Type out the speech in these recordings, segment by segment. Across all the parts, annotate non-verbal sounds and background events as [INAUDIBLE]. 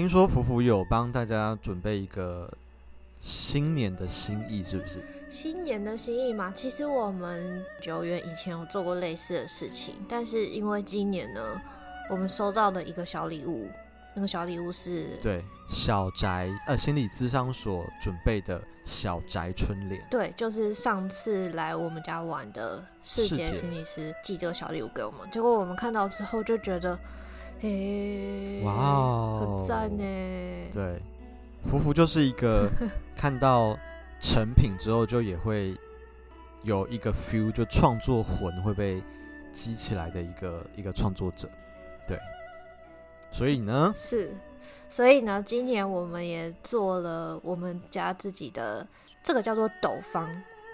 听说福福有帮大家准备一个新年的心意，是不是？新年的心意嘛，其实我们九月以前有做过类似的事情，但是因为今年呢，我们收到的一个小礼物，那个小礼物是对小宅呃心理咨商所准备的小宅春联，对，就是上次来我们家玩的世杰心理师寄这个小礼物给我们，结果我们看到之后就觉得，嘿，哇哦，很赞呢。对，福福就是一个 [LAUGHS] 看到成品之后就也会有一个 feel，就创作魂会被激起来的一个一个创作者。对，所以呢，是，所以呢，今年我们也做了我们家自己的这个叫做斗方，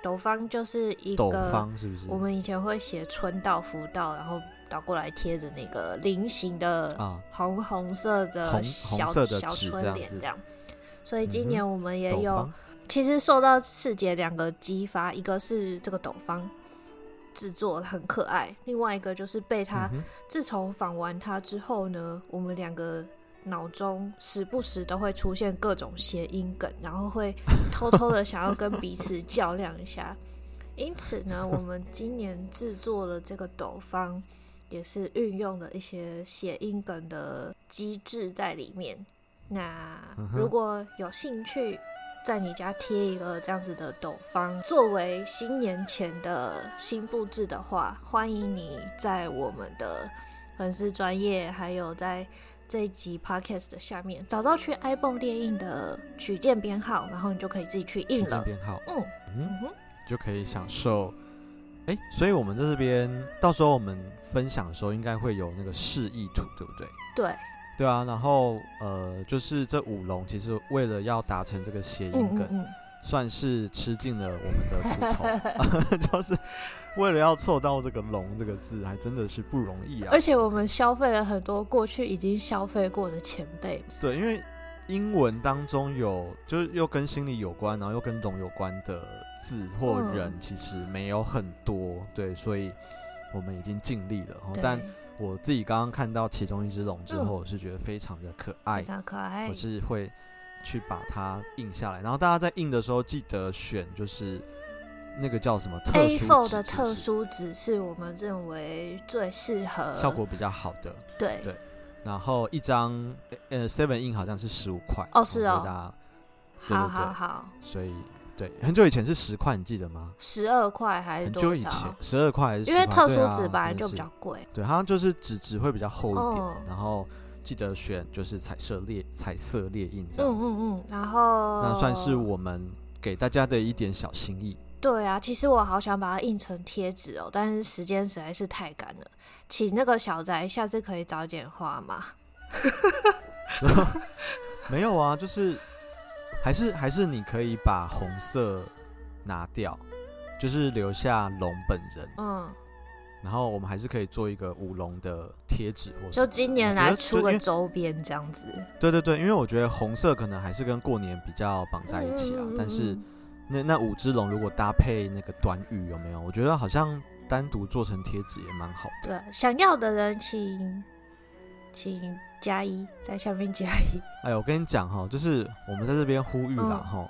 斗方就是一个斗方是不是？我们以前会写春到福到，然后倒过来贴着那个菱形的红红色的小红色的小春联这样。所以今年我们也有，嗯、其实受到世杰两个激发，一个是这个斗方。制作很可爱，另外一个就是被他，自从访完他之后呢，我们两个脑中时不时都会出现各种谐音梗，然后会偷偷的想要跟彼此较量一下。因此呢，我们今年制作了这个斗方，也是运用了一些谐音梗的机制在里面。那如果有兴趣，在你家贴一个这样子的斗方，作为新年前的新布置的话，欢迎你在我们的粉丝专业，还有在这一集 podcast 的下面找到去 ibon 列印的取件编号，然后你就可以自己去印了。取件编号，嗯嗯哼，就可以享受。哎、欸，所以我们在这边，到时候我们分享的时候，应该会有那个示意图，对不对？对。对啊，然后呃，就是这五龙其实为了要达成这个谐音梗，嗯嗯嗯，算是吃尽了我们的苦头，[LAUGHS] [LAUGHS] 就是为了要凑到这个“龙”这个字，还真的是不容易啊。而且我们消费了很多过去已经消费过的前辈。对，因为英文当中有就是又跟心理有关，然后又跟龙有关的字或人，其实没有很多。嗯、对，所以我们已经尽力了，但。我自己刚刚看到其中一只龙之后，我是觉得非常的可爱，非常可爱。我是会去把它印下来，然后大家在印的时候记得选就是那个叫什么特殊纸，A4 的特殊纸是我们认为最适合、效果比较好的。对对，然后一张呃 Seven 印好像是十五块哦，是哦，对对对，好好好，所以。对，很久以前是十块，你记得吗？十二块还是多少？很久以前，十二块还是十块？因为特殊纸本来就比较贵。对，对，好像就是纸质会比较厚一点，哦，然后记得选就是彩色列彩色列印这样子。嗯嗯嗯。然后那算是我们给大家的一点小心意。对啊，其实我好想把它印成贴纸哦，但是时间实在是太赶了。请那个小宅下次可以早点画吗？[LAUGHS] [LAUGHS] 没有啊，就是。还是还是你可以把红色拿掉，就是留下龙本人。嗯，然后我们还是可以做一个舞龙的贴纸，或就今年来出个周边这样子。对对对，因为我觉得红色可能还是跟过年比较绑在一起啊。嗯、但是那那五只龙如果搭配那个短语有没有？我觉得好像单独做成贴纸也蛮好的。对，想要的人请。请加一，在下面加一。哎呦，我跟你讲哈，就是我们在这边呼吁了哈、嗯，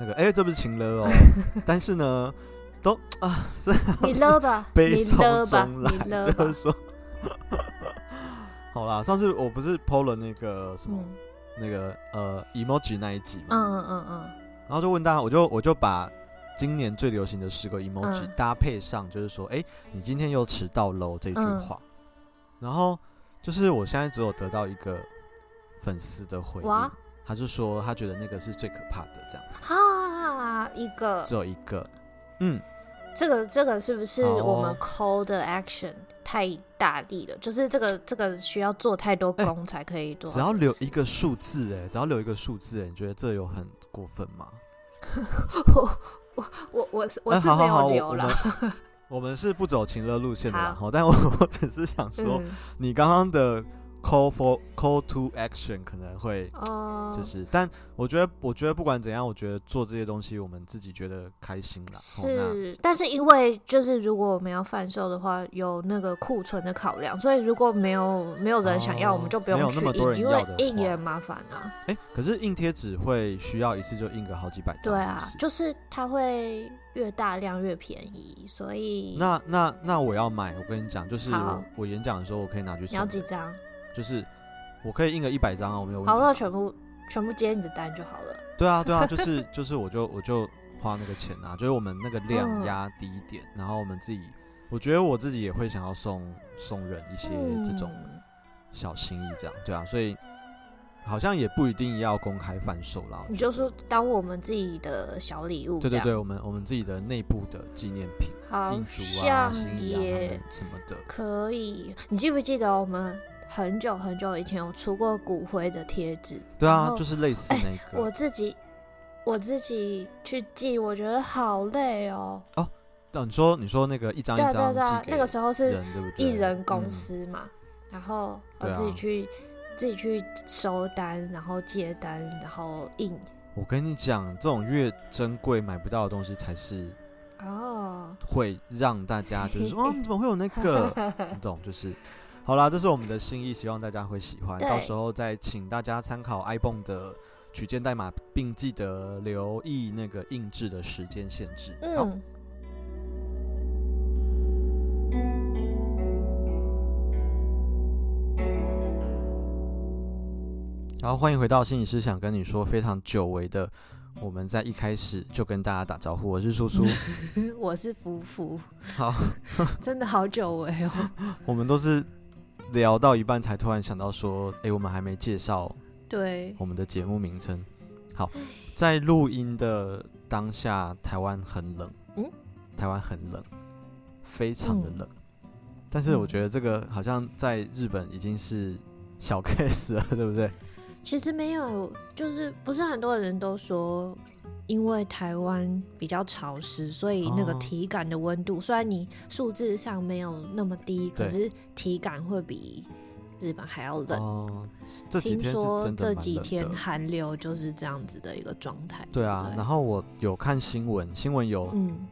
那个哎、欸，这不是情了哦，[LAUGHS] 但是呢，都啊，你勒吧，[LAUGHS] 悲从中来，你勒吧，就是说，[LAUGHS] 好啦，上次我不是 PO 了那个什么，嗯、那个呃 emoji 那一集嘛，嗯嗯嗯嗯，然后就问大家，我就我就把今年最流行的十个 emoji、嗯、搭配上，就是说，哎、欸，你今天又迟到喽这句话，嗯、然后。就是我现在只有得到一个粉丝的回应，他就说他觉得那个是最可怕的这样子。哈，一个只有一个，嗯，这个这个是不是我们 call 的 action 太大力了？就是这个这个需要做太多功才可以做。只要留一个数字，哎，只要留一个数字，哎，你觉得这有很过分吗？[LAUGHS] 我我我我是我是没有留了。我们是不走情乐路线的啦，好，但我 [LAUGHS] 我只是想说，嗯、你刚刚的 call for call to action 可能会，就是，uh, 但我觉得，我觉得不管怎样，我觉得做这些东西，我们自己觉得开心啦。是，但是因为就是如果我们要贩售的话，有那个库存的考量，所以如果没有没有人想要，uh, 我们就不用去印，因为印也很麻烦啊。哎、欸，可是印贴纸会需要一次就印个好几百张。对啊，就是它会越大量越便宜，所以那那那我要买，我跟你讲，就是我我演讲的时候，我可以拿去送。你要几张？就是我可以印个一百张啊，我没有问题。好，那全部全部接你的单就好了。对啊，对啊，就 [LAUGHS] 是就是，我就我就花那个钱啊，就是我们那个量压低一点，嗯，然后我们自己，我觉得我自己也会想要送送人一些这种小心意，这样，对啊，所以好像也不一定要公开贩售啦。你就说当我们自己的小礼物，对对对，我们我们自己的内部的纪念品，印竹啊、心意啊什么的，可以。你记不记得我们？很久很久以前有出过骨灰的贴纸，对啊，就是类似那个。欸、我自己我自己去寄，我觉得好累哦。哦，等你说你说那个一张一张寄那个时候是艺人公司嘛，嗯、然后我自己去、啊、自己去收单，然后接单，然后印。我跟你讲，这种越珍贵买不到的东西才是哦，会让大家就是说，哦，你怎么会有那个？[LAUGHS] 你懂就是。好啦，这是我们的心意，希望大家会喜欢。到时候再请大家参考 ibon 的取件代码，并记得留意那个印制的时间限制。好。然后欢迎回到心理师，想跟你说非常久违的，我们在一开始就跟大家打招呼。我是叔叔，[LAUGHS] 我是福福。好，[LAUGHS] 真的好久违哦。[LAUGHS] 我们都是。聊到一半才突然想到说，哎、欸，我们还没介绍对我们的节目名称。好，在录音的当下，台湾很冷，嗯，台湾很冷，非常的冷、嗯。但是我觉得这个好像在日本已经是小 [LAUGHS] case 了，对不对？其实没有，就是不是很多人都说。因为台湾比较潮湿，所以那个体感的温度，哦，虽然你数字上没有那么低，可是体感会比日本还要冷。哦，听说这几天寒流就是这样子的一个状态。对啊对，然后我有看新闻，新闻有，嗯，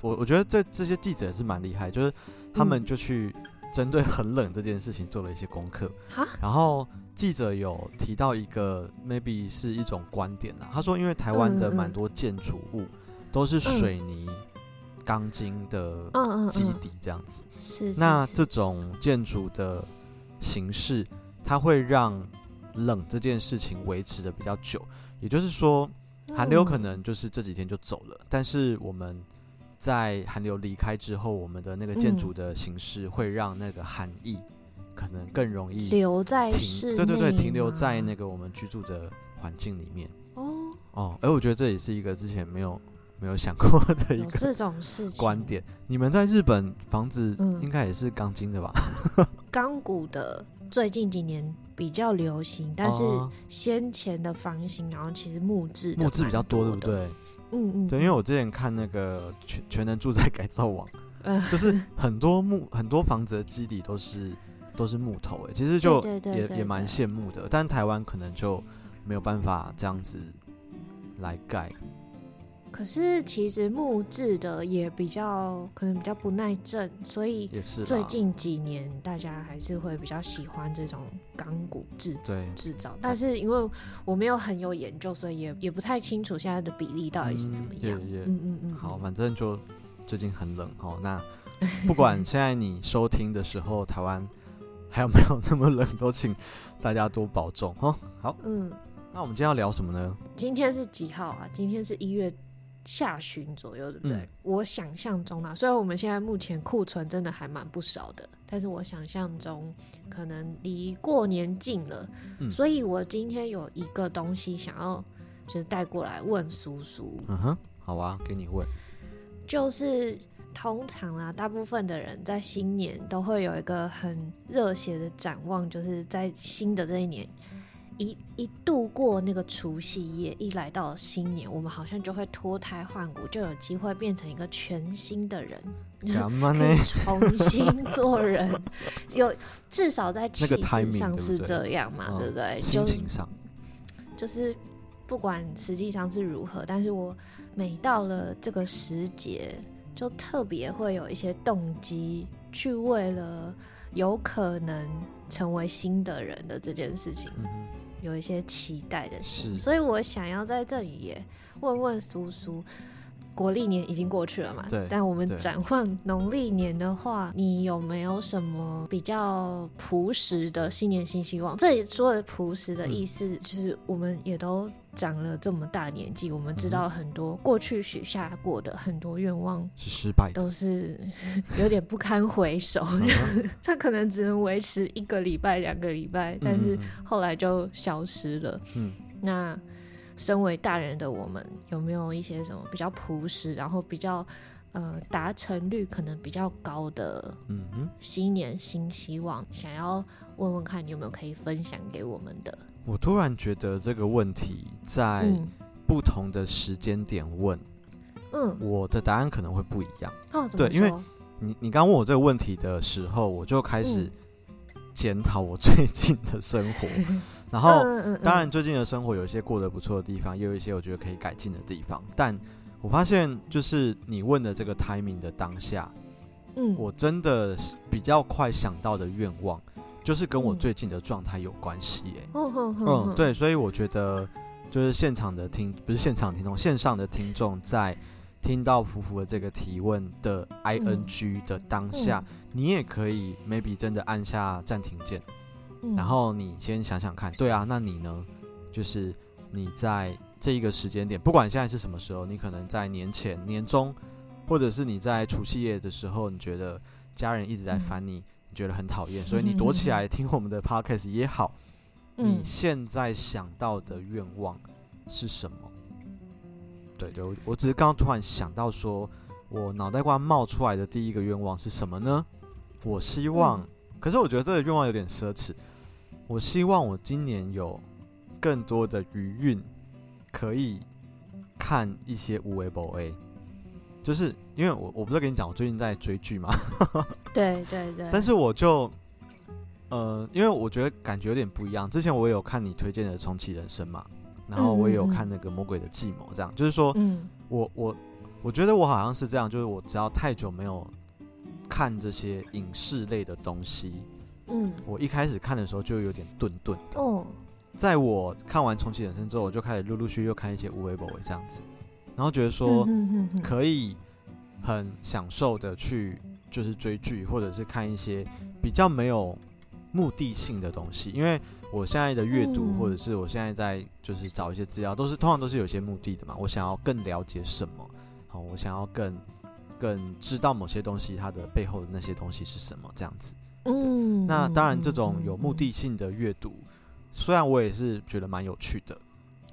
我我觉得这这些记者也是蛮厉害，就是他们就去针对很冷这件事情做了一些功课，嗯，然后。记者有提到一个 maybe 是一种观点啊，他说，因为台湾的蛮多建筑物都是水泥、钢筋的基底这样子，是那这种建筑的形式，它会让冷这件事情维持的比较久。也就是说，寒流可能就是这几天就走了，但是我们在寒流离开之后，我们的那个建筑的形式会让那个寒意。可能更容易留在室内，对对对，停留在那个我们居住的环境里面。哦哦，哎我觉得这也是一个之前没有没有想过的一个这种事 [LAUGHS] 情观点。你们在日本房子应该也是钢筋的吧？[LAUGHS] 钢、嗯、骨的最近几年比较流行，但是先前的房型，然后其实木质木质比较多，对不对？嗯嗯，对，因为我之前看那个全全能住宅改造网，嗯、[LAUGHS] 就是很多木很多房子的基底都是。都是木头哎，其实就也也蛮羡慕的，但台湾可能就没有办法这样子来盖。可是其实木质的也比较可能比较不耐震，所以最近几年大家还是会比较喜欢这种钢骨制制造。但是因为我没有很有研究，所以也也不太清楚现在的比例到底是怎么样。嗯嗯嗯，嗯，好，反正就最近很冷哦。那不管现在你收听的时候，台湾。还有没有那么冷？都请大家多保重哦。好，嗯，那我们今天要聊什么呢？今天是几号啊？今天是一月下旬左右，对不对？嗯、我想象中啦，虽然我们现在目前库存真的还蛮不少的，但是我想象中可能离过年近了、嗯，所以我今天有一个东西想要就是带过来问叔叔。嗯哼，好啊，给你问，就是。通常啦，大部分的人在新年都会有一个很热血的展望，就是在新的这一年一一度过那个除夕夜，一来到新年，我们好像就会脱胎换骨，就有机会变成一个全新的人，干嘛呢？[LAUGHS] 可以重新做人。[LAUGHS] 有至少在气势上是这样嘛，对不对？心情上就，就是不管实际上是如何，但是我每到了这个时节，就特别会有一些动机去为了有可能成为新的人的这件事情。嗯有一些期待的事，所以我想要在这里也问问苏苏，国历年已经过去了嘛？对。但我们展望农历年的话，你有没有什么比较朴实的新年新希望？这里说的朴实的意思，就是我们也都长了这么大年纪，我们知道很多过去许下过的很多愿望是失败，都是有点不堪回首。[LAUGHS] 它 [LAUGHS] 可能只能维持一个礼拜、两个礼拜，但是后来就消失了。嗯，那身为大人的我们，有没有一些什么比较朴实，然后比较呃达成率可能比较高的嗯新年新希望，想要问问看你有没有可以分享给我们的？我突然觉得这个问题在不同的时间点问，嗯，我的答案可能会不一样。哦，对，因为你你刚问我这个问题的时候，我就开始检讨我最近的生活，[LAUGHS] 然后当然最近的生活有一些过得不错的地方，也有一些我觉得可以改进的地方。但我发现，就是你问的这个 timing 的当下，嗯，我真的比较快想到的愿望。就是跟我最近的状态有关系，哎，嗯，对，所以我觉得就是现场的听，不是现场听众，线上的听众在听到福福的这个提问的 ing 的当下，你也可以 maybe 真的按下暂停键，然后你先想想看，对啊，那你呢？就是你在这一个时间点，不管现在是什么时候，你可能在年前、年中，或者是你在除夕夜的时候，你觉得家人一直在烦你。你觉得很讨厌，所以你躲起来听我们的 podcast 也好。嗯、你现在想到的愿望是什么？对对，我只是刚刚突然想到说，我脑袋瓜冒出来的第一个愿望是什么呢？我希望，嗯、可是我觉得这个愿望有点奢侈。我希望我今年有更多的余韵，可以看一些有的没的。就是因为我我不是跟你讲我最近在追剧嘛，[LAUGHS] 对对对，但是我就呃，因为我觉得感觉有点不一样。之前我也有看你推荐的《重启人生》嘛，然后我也有看那个《魔鬼的计谋》，这样。就是说，嗯，我我我觉得我好像是这样，就是我只要太久没有看这些影视类的东西，嗯，我一开始看的时候就有点顿顿的。哦，在我看完《重启人生》之后，我就开始陆陆续续又看一些无为博为这样子。然后觉得说可以很享受的去就是追剧，或者是看一些比较没有目的性的东西。因为我现在的阅读，或者是我现在在就是找一些资料，都是通常都是有些目的的嘛。我想要更了解什么，好，我想要更更知道某些东西它的背后的那些东西是什么，这样子。嗯，那当然这种有目的性的阅读，虽然我也是觉得蛮有趣的。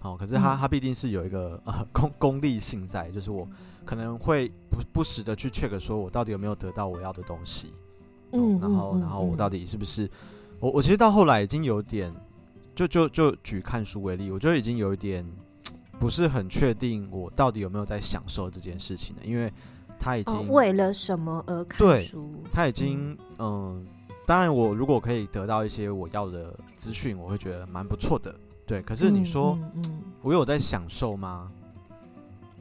哦，可是它它毕竟是有一个呃功功利性在，就是我可能会不不时的去 check 说，我到底有没有得到我要的东西，嗯，然后然后我到底是不是我我其实到后来已经有点，就就就举看书为例，我觉得已经有一点不是很确定我到底有没有在享受这件事情了，因为他已经为了什么而看书，他已？经嗯，当然我如果可以得到一些我要的资讯，我会觉得蛮不错的。对，可是你说，我有在享受吗？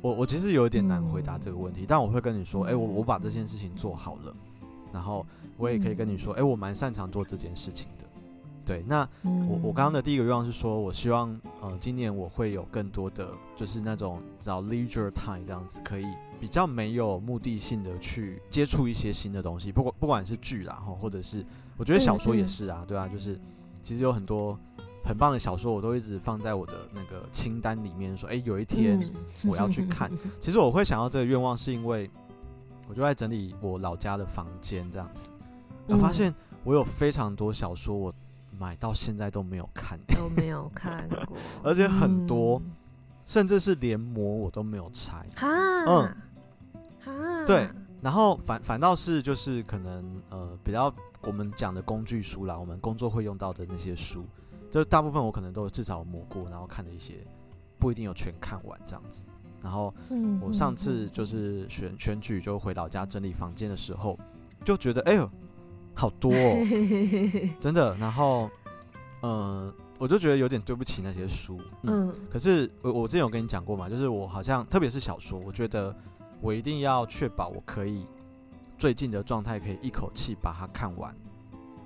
我我其实有点难回答这个问题，但我会跟你说，哎，我我把这件事情做好了，然后我也可以跟你说，哎，我蛮擅长做这件事情的。对，那我我刚刚的第一个愿望是说，我希望呃今年我会有更多的就是那种叫 leisure time 这样子，可以比较没有目的性的去接触一些新的东西，不管不管是剧啦，或者是我觉得小说也是啊，对啊，就是其实有很多。很棒的小说，我都一直放在我的那个清单里面，说，哎、欸，有一天我要去看。嗯、[LAUGHS] 其实我会想要这个愿望，是因为我就在整理我老家的房间，这样子，我发现我有非常多小说，我买到现在都没有看，都没有看过，[LAUGHS] 而且很多，嗯、甚至是连膜我都没有拆。哈嗯，哈对，然后反反倒是就是可能呃比较我们讲的工具书啦，我们工作会用到的那些书。就大部分我可能都至少摸过，然后看了一些，不一定有全看完这样子。然后我上次就是选选举就回老家整理房间的时候，就觉得哎呦，好多哦，[LAUGHS] 真的。然后嗯、呃，我就觉得有点对不起那些书。嗯，可是我我之前有跟你讲过嘛，就是我好像特别是小说，我觉得我一定要确保我可以最近的状态可以一口气把它看完。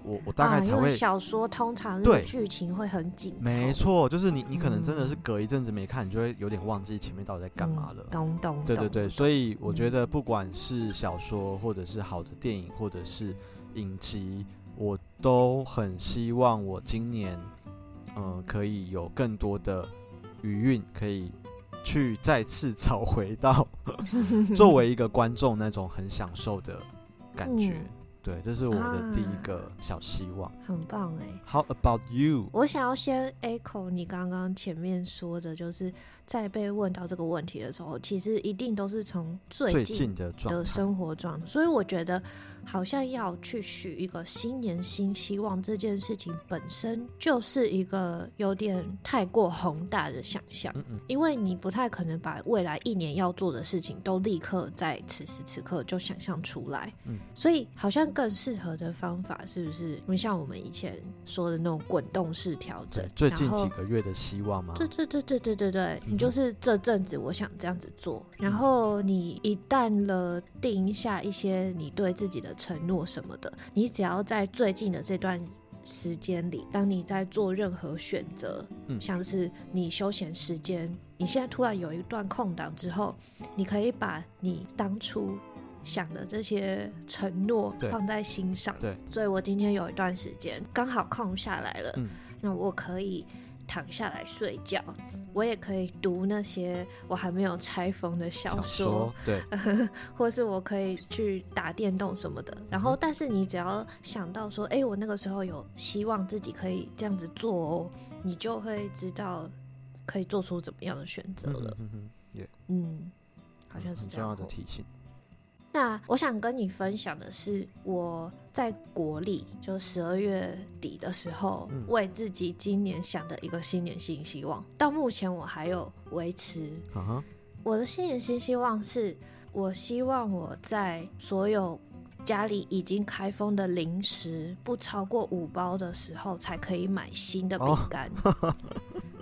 我我大概才会、啊、小说通常对剧情会很紧，没错，就是你你可能真的是隔一阵子没看，你就会有点忘记前面到底在干嘛了。懂懂、嗯。对对对，所以我觉得不管是小说，或者是好的电影，或者是影集，我都很希望我今年可以有更多的余韵，可以去再次找回到 [LAUGHS] 作为一个观众那种很享受的感觉。嗯对，这是我的第一个小希望，啊、很棒哎。How about you？我想要先 echo 你刚刚前面说的，就是在被问到这个问题的时候，其实一定都是从最近的生活状态，所以我觉得。好像要去许一个新年新希望，这件事情本身就是一个有点太过宏大的想象，因为你不太可能把未来一年要做的事情都立刻在此时此刻就想象出来。所以好像更适合的方法是不是？因为像我们以前说的那种滚动式调整，最近几个月的希望吗？对对对对对对对，你就是这阵子我想这样子做，然后你一旦了定下一些你对自己的。承诺什么的，你只要在最近的这段时间里，当你在做任何选择，嗯，像是你休闲时间，你现在突然有一段空档之后，你可以把你当初想的这些承诺放在心上。对，所以我今天有一段时间刚好空下来了，嗯，那我可以躺下来睡觉。我也可以读那些我还没有拆封的小说，对，[LAUGHS] 或是我可以去打电动什么的。然后，但是你只要想到说，哎、欸，我那个时候有希望自己可以这样子做哦，你就会知道可以做出怎么样的选择了。嗯嗯，嗯，嗯，好像是这样。的提醒。那我想跟你分享的是，我在国历就十二月底的时候，为自己今年想的一个新年新希望。到目前我还有维持。我的新年新希望是，我希望我在所有家里已经开封的零食不超过五包的时候，才可以买新的饼干。[LAUGHS]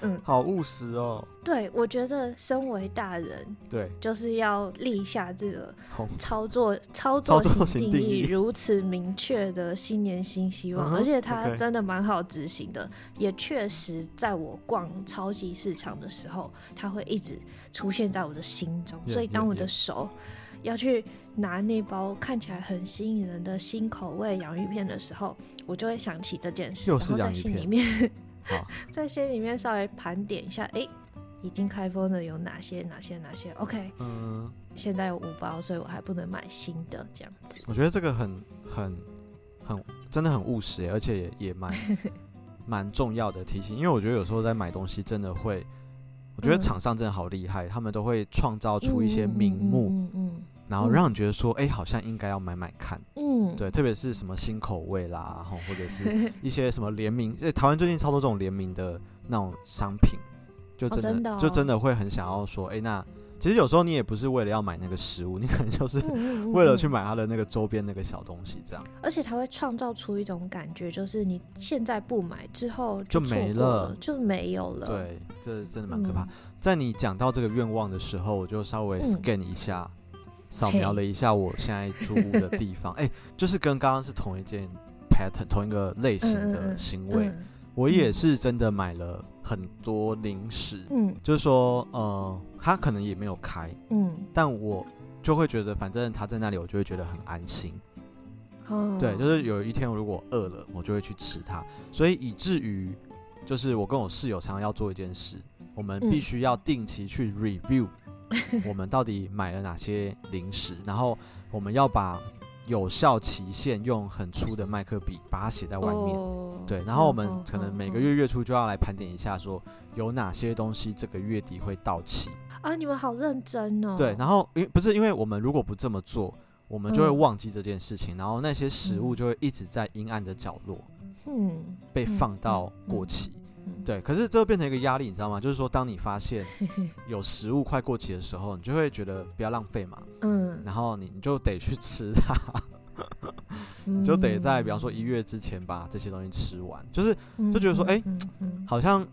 嗯，[LAUGHS] 好务实哦。对，我觉得身为大人，对，就是要立下这个操作操作型定义如此明确的新年新希望，而且它真的蛮好执行的，也确实在我逛超级市场的时候，它会一直出现在我的心中。所以当我的手要去拿那包看起来很吸引人的新口味洋芋片的时候，我就会想起这件事，然后在心里面。好，[LAUGHS] 在心里面稍微盘点一下，哎、欸，已经开封的有哪些？哪些？哪些？OK，嗯，现在有五包，所以我还不能买新的，这样子。我觉得这个很、很、很，真的很务实，而且也也蛮 [LAUGHS] 蛮重要的提醒。因为我觉得有时候在买东西，真的会，我觉得厂商真的好厉害，嗯、他们都会创造出一些名目。嗯嗯。嗯嗯嗯然后让你觉得说，哎、欸，好像应该要买买看，嗯，对，特别是什么新口味啦，或者是 [LAUGHS] 一些什么联名，哎，台湾最近超多这种联名的那种商品，就真的，哦真的哦、就真的会很想要说，哎、欸，那其实有时候你也不是为了要买那个食物，你可能就是为了去买它的那个周边那个小东西这样。而且它会创造出一种感觉，就是你现在不买之后就，就没了，就没有了。对，这真的蛮可怕。嗯、在你讲到这个愿望的时候，我就稍微 scan 一下。嗯扫描了一下我现在住屋的地方，哎、欸，就是跟刚刚是同一件 pattern，同一个类型的行为。嗯嗯嗯、我也是真的买了很多零食，嗯，就是说，呃，他可能也没有开，嗯，但我就会觉得，反正他在那里，我就会觉得很安心。哦，对，就是有一天如果饿了，我就会去吃它，所以以至于，就是我跟我室友常常要做一件事，我们必须要定期去 review。我们到底买了哪些零食？然后我们要把有效期限用很粗的麦克笔把它写在外面。对，然后我们可能每个月月初就要来盘点一下，说有哪些东西这个月底会到期。啊，你们好认真哦。对，然后因不是因为我们如果不这么做，我们就会忘记这件事情，然后那些食物就会一直在阴暗的角落。嗯，被放到过期。对，可是这会变成一个压力，你知道吗？就是说，当你发现 [LAUGHS] 有食物快过期的时候，你就会觉得不要浪费嘛，嗯，然后你你就得去吃它，[LAUGHS] 你就得在比方说一月之前把这些东西吃完，就是就觉得说，哎，好像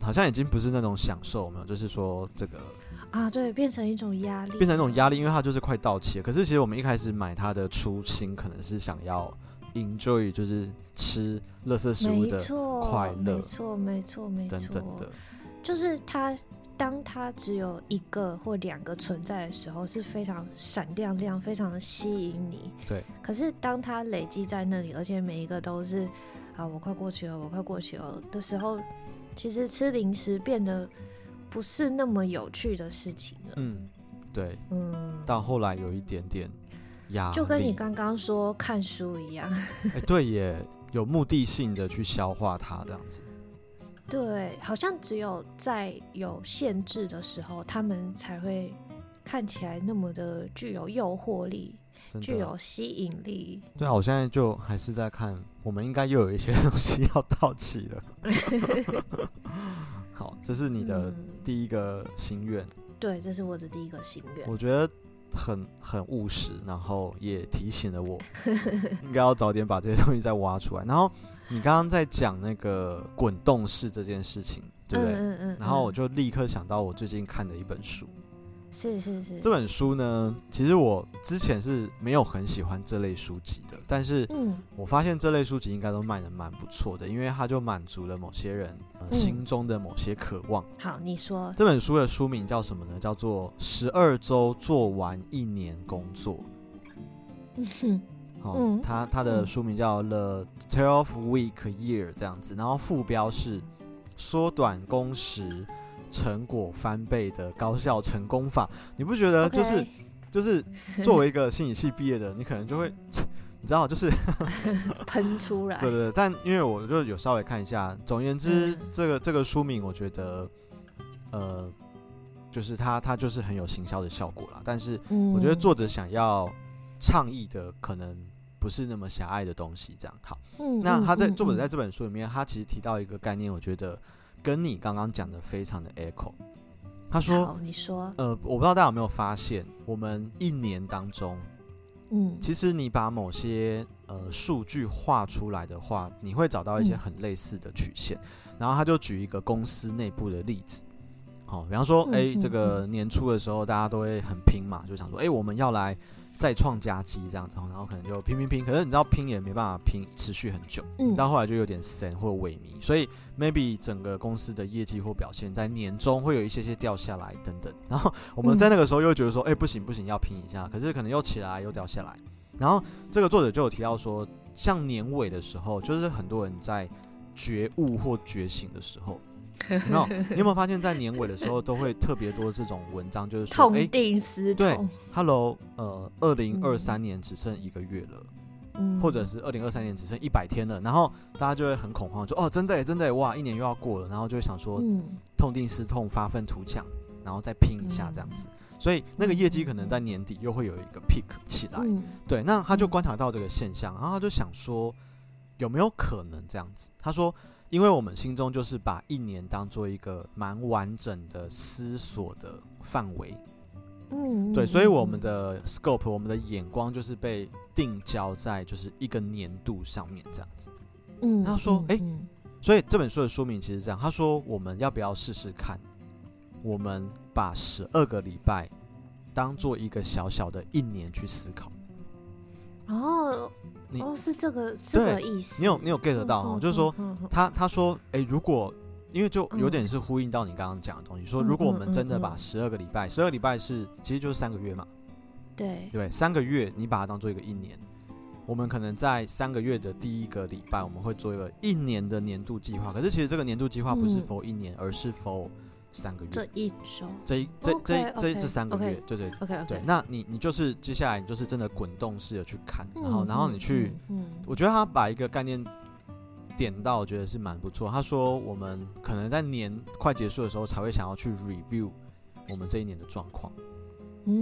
好像已经不是那种享受嘛，就是说这个啊，对，变成一种压力，变成一种压力，因为它就是快到期了。可是其实我们一开始买它的初心，可能是想要 enjoy，就是吃垃圾食物的快乐，没错，没错，没错，就是它，当它只有一个或两个存在的时候，是非常闪亮亮，非常的吸引你。对。可是当它累积在那里，而且每一个都是啊，我快过去了，我快过去了的时候，其实吃零食变得不是那么有趣的事情了。嗯，对。嗯。到后来有一点点。就跟你刚刚说看书一样，[LAUGHS] 哎，对耶，有目的性的去消化它这样子。对，好像只有在有限制的时候，他们才会看起来那么的具有诱惑力，具有吸引力。对啊，我现在就还是在看，我们应该又有一些 [LAUGHS] 东西要到期了。[LAUGHS] 好，这是你的第一个心愿。嗯，对，这是我的第一个心愿。我觉得。很很务实，然后也提醒了我，[LAUGHS] 应该要早点把这些东西再挖出来。然后你刚刚在讲那个滚动式这件事情，对不对？嗯嗯嗯。然后我就立刻想到我最近看的一本书。是是是，这本书呢，其实我之前是没有很喜欢这类书籍的，但是我发现这类书籍应该都卖的蛮不错的，因为它就满足了某些人、呃、心中的某些渴望。好，你说这本书的书名叫什么呢？叫做《十二周做完一年工作》。嗯哼，好，它它的书名叫《The Twelve Week Year》这样子，然后副标是缩短工时。成果翻倍的高效成功法，你不觉得就是、okay. 就是作为一个心理系毕业的，你可能就会 [TSK] 你知道就是 [LAUGHS] 喷出来。对对对，但因为我就有稍微看一下，总而言之，嗯、这个这个书名我觉得呃，就是它它就是很有行销的效果啦。但是我觉得作者想要倡议的可能不是那么狭隘的东西，这样好。嗯、那他在作者在这本书里面，他其实提到一个概念，我觉得。跟你刚刚讲的非常的 echo，他说：“你说，呃，我不知道大家有没有发现，我们一年当中，嗯，其实你把某些呃数据画出来的话，你会找到一些很类似的曲线。嗯、然后他就举一个公司内部的例子，好、哦，比方说，哎、欸，这个年初的时候，大家都会很拼嘛，就想说，哎、欸，我们要来。”再创佳绩这样子，然后可能就拼拼拼，可是你知道拼也没办法拼持续很久，嗯，到后来就有点神或萎靡，所以 maybe 整个公司的业绩或表现在年终会有一些些掉下来等等，然后我们在那个时候又觉得说，哎、嗯欸，不行不行，要拼一下，可是可能又起来又掉下来，然后这个作者就有提到说，像年尾的时候，就是很多人在觉悟或觉醒的时候。有没有？你有没有发现，在年尾的时候都会特别多这种文章，就是说，痛定思痛。欸、对，Hello，呃，二零二三年只剩一个月了，嗯、或者是二零二三年只剩一百天了，然后大家就会很恐慌，说，哦，真的耶，真的耶，哇，一年又要过了，然后就会想说，嗯、痛定思痛，发愤图强，然后再拼一下这样子。嗯、所以那个业绩可能在年底又会有一个 peak 起来。嗯、对，那他就观察到这个现象，然后他就想说，有没有可能这样子？他说。因为我们心中就是把一年当做一个蛮完整的思索的范围，嗯，对，所以我们的 scope，我们的眼光就是被定焦在就是一个年度上面这样子，嗯，他说，哎，所以这本书的书名其实这样，他说我们要不要试试看，我们把十二个礼拜当做一个小小的一年去思考，哦。哦，是这个这个意思。你有你有 get 到哦？就是说，他他说，哎，如果因为就有点是呼应到你刚刚讲的东西，说如果我们真的把十二个礼拜，十二个礼拜是其实就是三个月嘛，对对，三个月你把它当做一个一年，我们可能在三个月的第一个礼拜，我们会做一个一年的年度计划。可是其实这个年度计划不是 for 一年，而是 for 三个月，这一周，这一这这这这三个月，对对，OK 对，那你你就是接下来你就是真的滚动式的去看，然后然后你去，我觉得他把一个概念点到，我觉得是蛮不错。他说我们可能在年快结束的时候才会想要去 review 我们这一年的状况，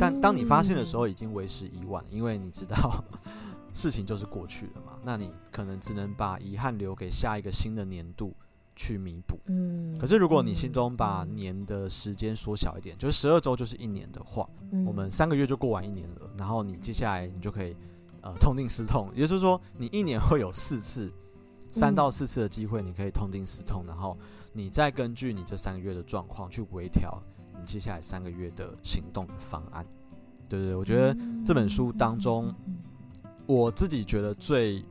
但当你发现的时候已经为时已晚，因为你知道 [LAUGHS] 事情就是过去了嘛，那你可能只能把遗憾留给下一个新的年度去弥补。嗯，可是如果你心中把年的时间缩小一点，就是十二周就是一年的话，嗯，我们三个月就过完一年了。然后你接下来你就可以呃痛定思痛，也就是说你一年会有四次，三到四次的机会，你可以痛定思痛，然后你再根据你这三个月的状况去微调你接下来三个月的行动的方案。对对对，我觉得这本书当中。我自己觉得最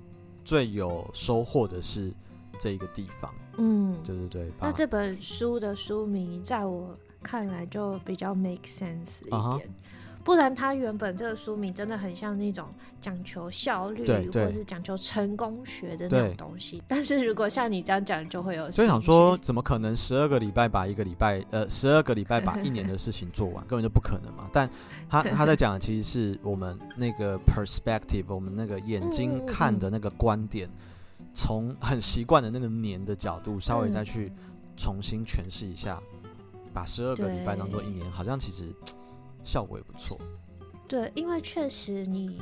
最有收获的是这一个地方，嗯，对对对。那这本书的书名在我看来就比较 make sense 一点，uh huh. 不然它原本这个书名真的很像那种讲求效率或者是讲求成功学的那种东西。但是如果像你这样讲，就会有所以想说，怎么可能十二个礼拜把一个礼拜呃十二个礼拜把一年的事情做完，根本就不可能嘛。但他他在讲的其实是我们那个 perspective，我们那个眼睛看的那个观点，从很习惯的那个年的角度，稍微再去重新诠释一下，把十二个礼拜当做一年，好像其实。效果也不错，对，因为确实你，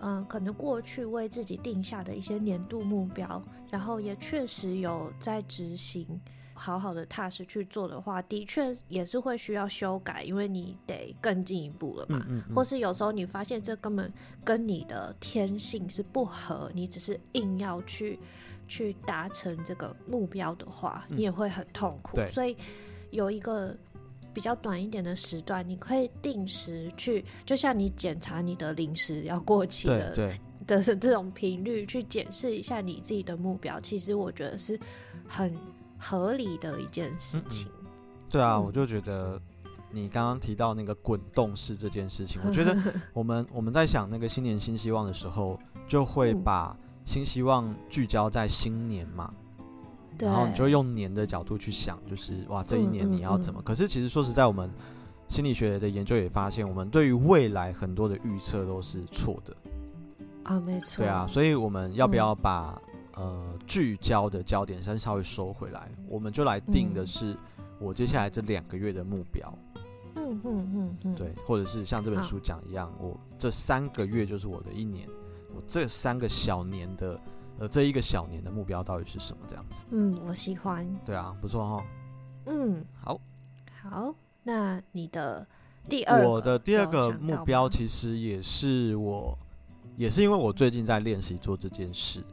嗯、呃，可能过去为自己定下的一些年度目标，然后也确实有在执行，好好的踏实去做的话，的确也是会需要修改，因为你得更进一步了嘛。嗯嗯嗯，或是有时候你发现这根本跟你的天性是不合，你只是硬要去去达成这个目标的话，你也会很痛苦。对，所以有一个。比较短一点的时段，你可以定时去，就像你检查你的零食要过期的的这种频率，去检视一下你自己的目标。其实我觉得是很合理的一件事情。嗯嗯对啊，嗯、我就觉得你刚刚提到那个滚动式这件事情，我觉得 [LAUGHS] 我们我们在想那个新年新希望的时候，就会把新希望聚焦在新年嘛。然后你就用年的角度去想，就是哇，这一年你要怎么？嗯嗯嗯、可是其实说实在，我们心理学的研究也发现，我们对于未来很多的预测都是错的啊，没错。对啊，所以我们要不要把、嗯、呃聚焦的焦点先稍微收回来？我们就来定的是我接下来这两个月的目标。嗯嗯嗯嗯，对，或者是像这本书讲一样，我这三个月就是我的一年，我这三个小年的。呃，这一个小年的目标到底是什么？这样子，嗯，我喜欢。对啊，不错哈。嗯，好，好。那你的第二，我的第二个目标其实也是我，也是因为我最近在练习做这件事，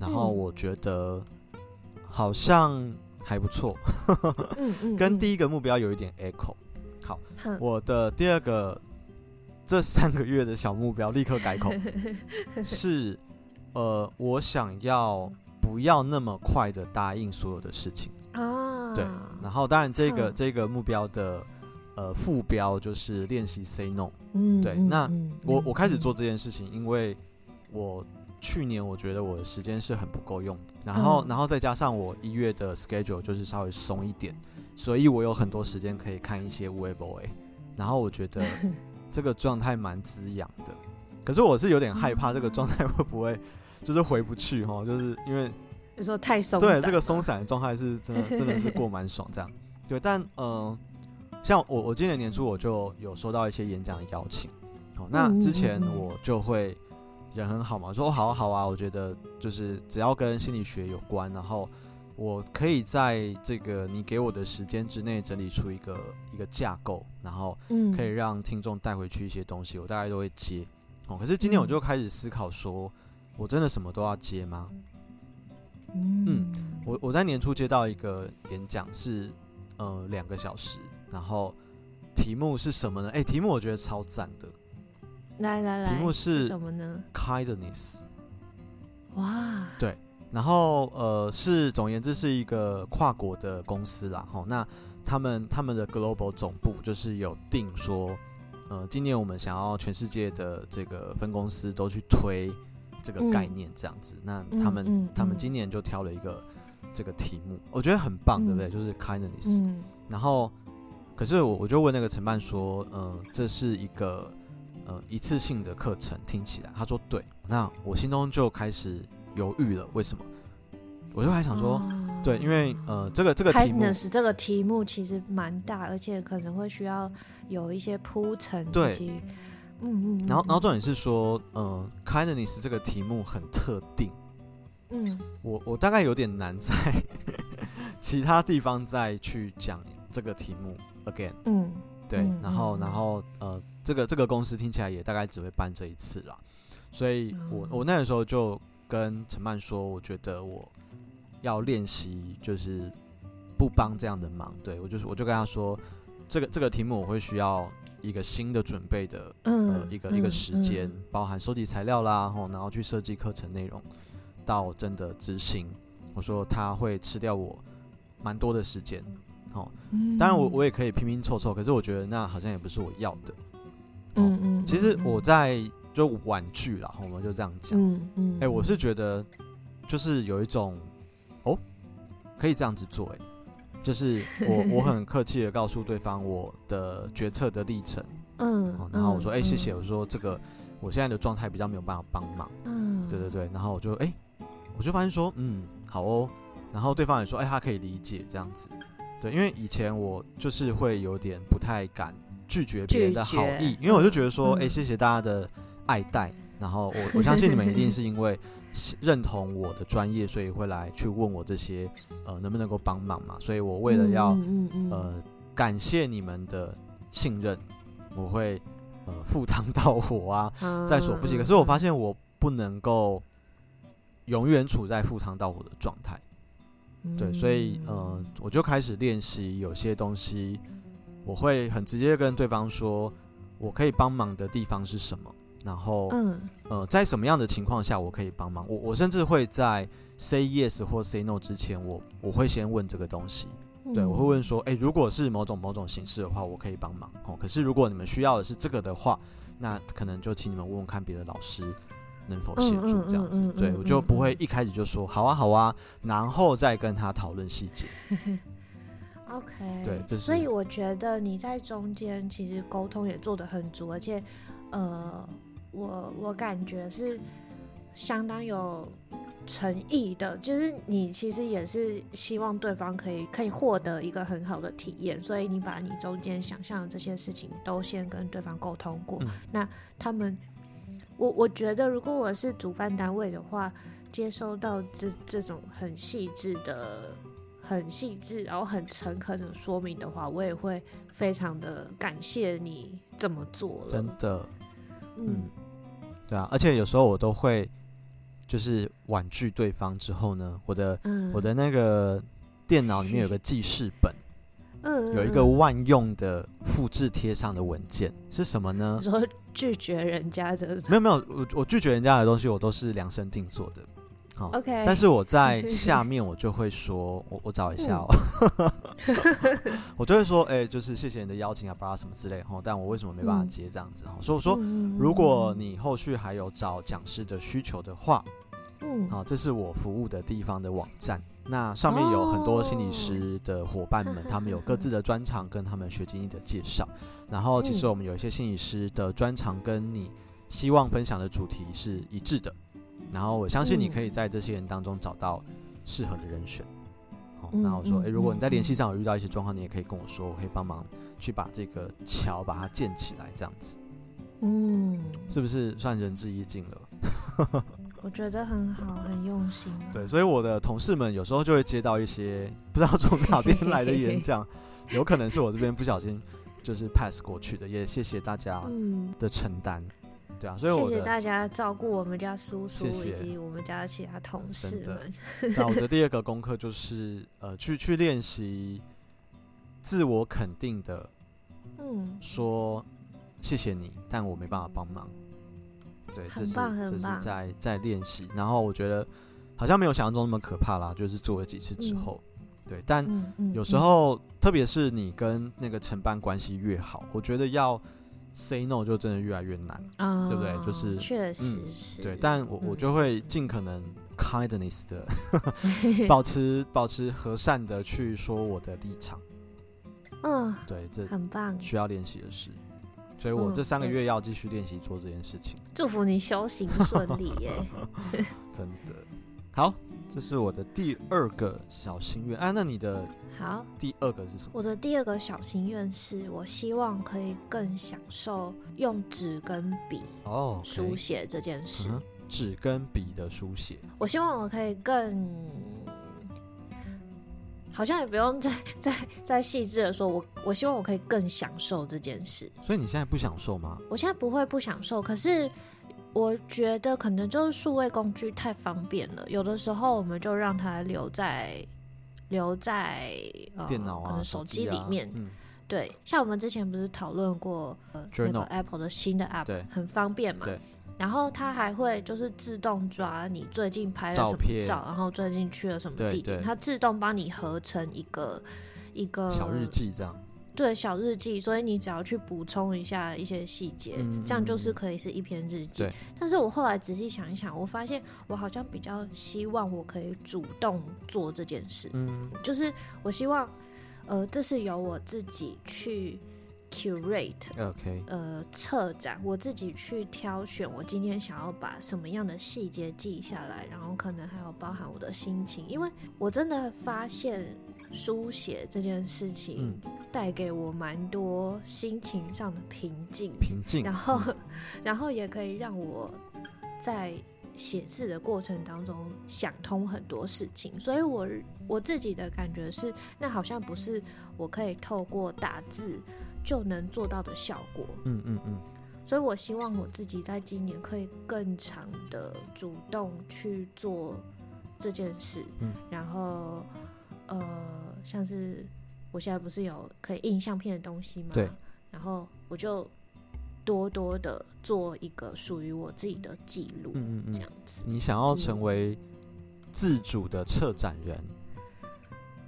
然后我觉得好像还不错。嗯 [LAUGHS] 嗯，跟第一个目标有一点 echo。好，我的第二个这三个月的小目标立刻改口 [LAUGHS] 是。呃，我想要不要那么快的答应所有的事情啊？对，然后当然这个、嗯、这个目标的呃副标就是练习 say no。嗯，对。那、嗯、我我开始做这件事情，因为我去年我觉得我的时间是很不够用的，然后、嗯、然后再加上我一月的 schedule 就是稍微松一点，所以我有很多时间可以看一些 Weibo，然后我觉得 [LAUGHS] 这个状态蛮滋养的。可是我是有点害怕这个状态会不会。[LAUGHS] 就是回不去哈，就是因为有时候太松。对，这个松散的状态是真的，真的是过蛮爽这样。对，但嗯、呃，像我，我今年年初我就有收到一些演讲的邀请。哦，那之前我就会人很好嘛，说好好啊，我觉得就是只要跟心理学有关，然后我可以在这个你给我的时间之内整理出一个一个架构，然后可以让听众带回去一些东西，我大概都会接。哦，可是今天我就开始思考说。我真的什么都要接吗？嗯，我我在年初接到一个演讲，是呃两个小时，然后题目是什么呢？哎、欸，题目我觉得超赞的。来来来，题目是，是什么呢？Kindness。哇，对，然后呃是总而言之是一个跨国的公司啦。吼，那他们他们的 Global 总部就是有定说，呃，今年我们想要全世界的这个分公司都去推。这个概念这样子，嗯、那他们、嗯嗯、他们今年就挑了一个这个题目，我觉得很棒，嗯、对不对？就是 kindness。嗯、然后，可是我我就问那个承办说，嗯、呃，这是一个呃一次性的课程，听起来，他说对。那我心中就开始犹豫了，为什么？我就还想说，哦、对，因为呃，这个这个 kindness 这个题目其实蛮大，而且可能会需要有一些铺陈，对。嗯嗯，然后然后重点是说，嗯、呃，kindness 这个题目很特定，嗯，我我大概有点难在 [LAUGHS] 其他地方再去讲这个题目 again，嗯，对，嗯然后嗯。然后呃，这个这个公司听起来也大概只会办这一次啦，所以我我那个时候就跟陈曼说，我觉得我要练习就是不帮这样的忙，对，我就是我就跟他说，这个这个题目我会需要。一个新的准备的呃一个、嗯、一个时间，嗯、包含收集材料啦，然后去设计课程内容，到真的执行。我说他会吃掉我蛮多的时间，哦，当然我我也可以拼拼凑凑，可是我觉得那好像也不是我要的。嗯嗯，其实我在就婉拒了，我们就这样讲。嗯嗯，哎、欸，我是觉得就是有一种哦，可以这样子做、欸，哎。就是我，[LAUGHS] 我很客气的告诉对方我的决策的历程，嗯，然后我说，哎、欸，谢谢，我说这个我现在的状态比较没有办法帮忙，嗯，对对对，然后我就，哎、欸，我就发现说，嗯，好哦，然后对方也说，哎、欸，他可以理解这样子，对，因为以前我就是会有点不太敢拒绝别人的好意，因为我就觉得说，哎、嗯欸，谢谢大家的爱戴，然后我 [LAUGHS] 我相信你们一定是因为。认同我的专业，所以会来去问我这些，呃，能不能够帮忙嘛？所以我为了要，呃，感谢你们的信任，我会呃 [LAUGHS] 赴汤蹈火啊，在所不惜。可是我发现我不能够永远处在赴汤蹈火的状态，对，所以呃，我就开始练习有些东西，我会很直接跟对方说，我可以帮忙的地方是什么。然后，嗯，呃，在什么样的情况下我可以帮忙？我我甚至会在 say yes 或 say no 之前，我我会先问这个东西。对，我会问说，诶，如果是某种某种形式的话，我可以帮忙哦。可是如果你们需要的是这个的话，那可能就请你们问问看别的老师能否协助这样子。对，我就不会一开始就说好啊好啊，然后再跟他讨论细节。[LAUGHS] OK，对，就是，所以我觉得你在中间其实沟通也做得很足，而且，呃。我我感觉是相当有诚意的，就是你其实也是希望对方可以可以获得一个很好的体验，所以你把你中间想象的这些事情都先跟对方沟通过。嗯、那他们，我我觉得如果我是主办单位的话，接收到这这种很细致的、很细致然后很诚恳的说明的话，我也会非常的感谢你这么做了。真的。嗯，对啊，而且有时候我都会就是婉拒对方之后呢，我的、嗯、我的那个电脑里面有个记事本，嗯，有一个万用的复制贴上的文件是什么呢？说拒绝人家的？没有没有，我我拒绝人家的东西，我都是量身定做的。好，OK。但是我在 [LAUGHS] 下面我就会说，我我找一下哦，嗯、[LAUGHS] [LAUGHS] 我就会说，哎、欸，就是谢谢你的邀请啊，巴拉什么之类哈。但我为什么没办法接这样子哈？嗯、所以我说，如果你后续还有找讲师的需求的话，嗯，好，这是我服务的地方的网站，那上面有很多心理师的伙伴们，哦、他们有各自的专长跟他们学经历的介绍。然后，其实我们有一些心理师的专长跟你希望分享的主题是一致的。然后我相信你可以在这些人当中找到适合的人选。好，那我说，诶，如果你在联系上有遇到一些状况，你也可以跟我说，我可以帮忙去把这个桥把它建起来，这样子。嗯，是不是算仁至义尽了？[LAUGHS] 我觉得很好，很用心。对，所以我的同事们有时候就会接到一些不知道从哪边 [LAUGHS] 来的演讲，有可能是我这边不小心就是 pass 过去的，也谢谢大家的承担。对啊，所以我谢谢大家照顾我们家叔叔以及我们家的其他同事们。那我的 [LAUGHS] 第二个功课就是呃，去去练习自我肯定的，嗯，说谢谢你，但我没办法帮忙。对，很棒，很棒在在练习。然后我觉得好像没有想象中那么可怕啦，就是做了几次之后，嗯、对。但有时候，嗯嗯、特别是你跟那个承办关系越好，我觉得要。Say no 就真的越来越难，哦、对不对？就是确实是、嗯、对，但我我就会尽可能 kindness 的 [LAUGHS] 保持保持和善的去说我的立场。嗯，对，这很棒，需要练习的事。所以我这三个月要继续练习做这件事情。祝福你修行顺利耶！[LAUGHS] 真的好，这是我的第二个小心愿啊。那你的好，第二个是什么？我的第二个小心愿是我希望可以更享受用纸跟笔哦书写这件事。纸、跟笔的书写，我希望我可以更，好像也不用再再再细致的说，我我希望我可以更享受这件事。所以你现在不享受吗？我现在不会不享受，可是。我觉得可能就是数位工具太方便了，有的时候我们就让它留在留在呃电脑啊、可能手机里面。啊嗯、对，像我们之前不是讨论过那个 Apple 的新的 App，很方便嘛。对。然后它还会就是自动抓你最近拍了什么照，片然后最近去了什么地点，它自动帮你合成一个一个小日记这样。对，小日记，所以你只要去补充一下一些细节，嗯、这样就是可以是一篇日记。但是我后来仔细想一想，我发现我好像比较希望我可以主动做这件事。嗯，就是我希望，呃，这是由我自己去 curate，OK，、okay. 呃，策展，我自己去挑选，我今天想要把什么样的细节记下来，然后可能还有包含我的心情，因为我真的发现。书写这件事情带给我蛮多心情上的平静，平静，然后，[LAUGHS] 然后也可以让我在写字的过程当中想通很多事情。所以我我自己的感觉是，那好像不是我可以透过打字就能做到的效果。嗯嗯嗯。所以我希望我自己在今年可以更长的主动去做这件事。嗯，然后。呃，像是我现在不是有可以印相片的东西吗？对。然后我就多多的做一个属于我自己的记录，嗯嗯，这样子。你想要成为自主的策展人，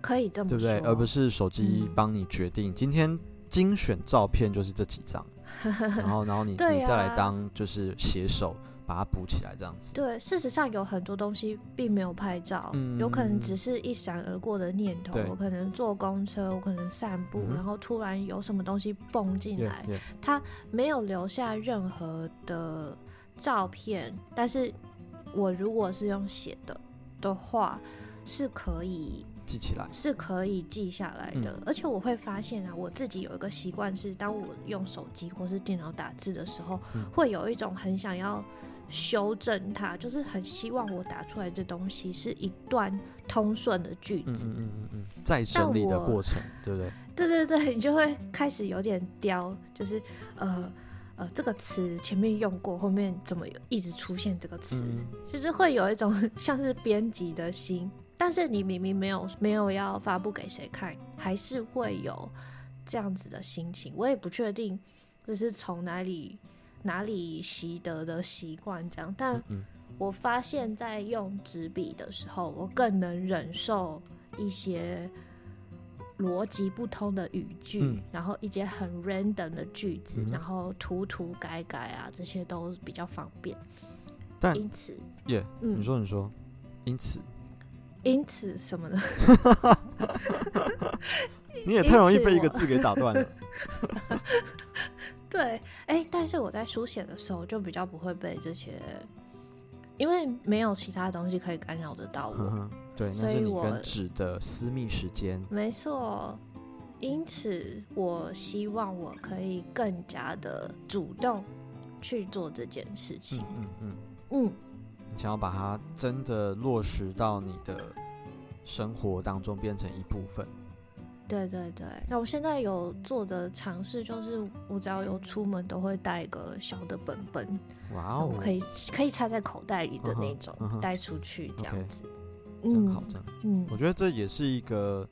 可以这么说，对不对？而不是手机帮你决定，今天精选照片就是这几张，[LAUGHS] 然后然后你、啊、你再来当就是写手。把它补起来，这样子。对，事实上有很多东西并没有拍照，嗯、有可能只是一闪而过的念头。我可能坐公车，我可能散步，嗯、然后突然有什么东西蹦进来，它没有留下任何的照片。但是我如果是用写的的话，是可以记起来，是可以记下来的。嗯、而且我会发现啊，我自己有一个习惯是，当我用手机或是电脑打字的时候，嗯、会有一种很想要。修正它，就是很希望我打出来的东西是一段通顺的句子。嗯嗯嗯嗯，在整理的过程，对不对？对对对，你就会开始有点刁，就是呃呃，这个词前面用过，后面怎么一直出现这个词？嗯、就是会有一种像是编辑的心，但是你明明没有没有要发布给谁看，还是会有这样子的心情。我也不确定这是从哪里。哪里习得的习惯这样，但我发现，在用纸笔的时候，我更能忍受一些逻辑不通的语句，嗯、然后一些很 random 的句子，嗯、然后涂涂改改啊，这些都比较方便。但因此，耶、yeah, 嗯，你说你说，因此，因此什么呢？[LAUGHS] 你也太容易被一个字给打断了。[LAUGHS] 对，哎、欸，但是我在书写的时候就比较不会被这些，因为没有其他东西可以干扰得到我。对，所以我纸的私密时间。没错，因此我希望我可以更加的主动去做这件事情。嗯嗯嗯，嗯，你想要把它真的落实到你的生活当中，变成一部分。对对对，那我现在有做的尝试就是，我只要有出门都会带一个小的本本，哇哦，可以可以插在口袋里的那种，带、uh huh, 出去这样子，嗯，真好，真嗯，我觉得这也是一个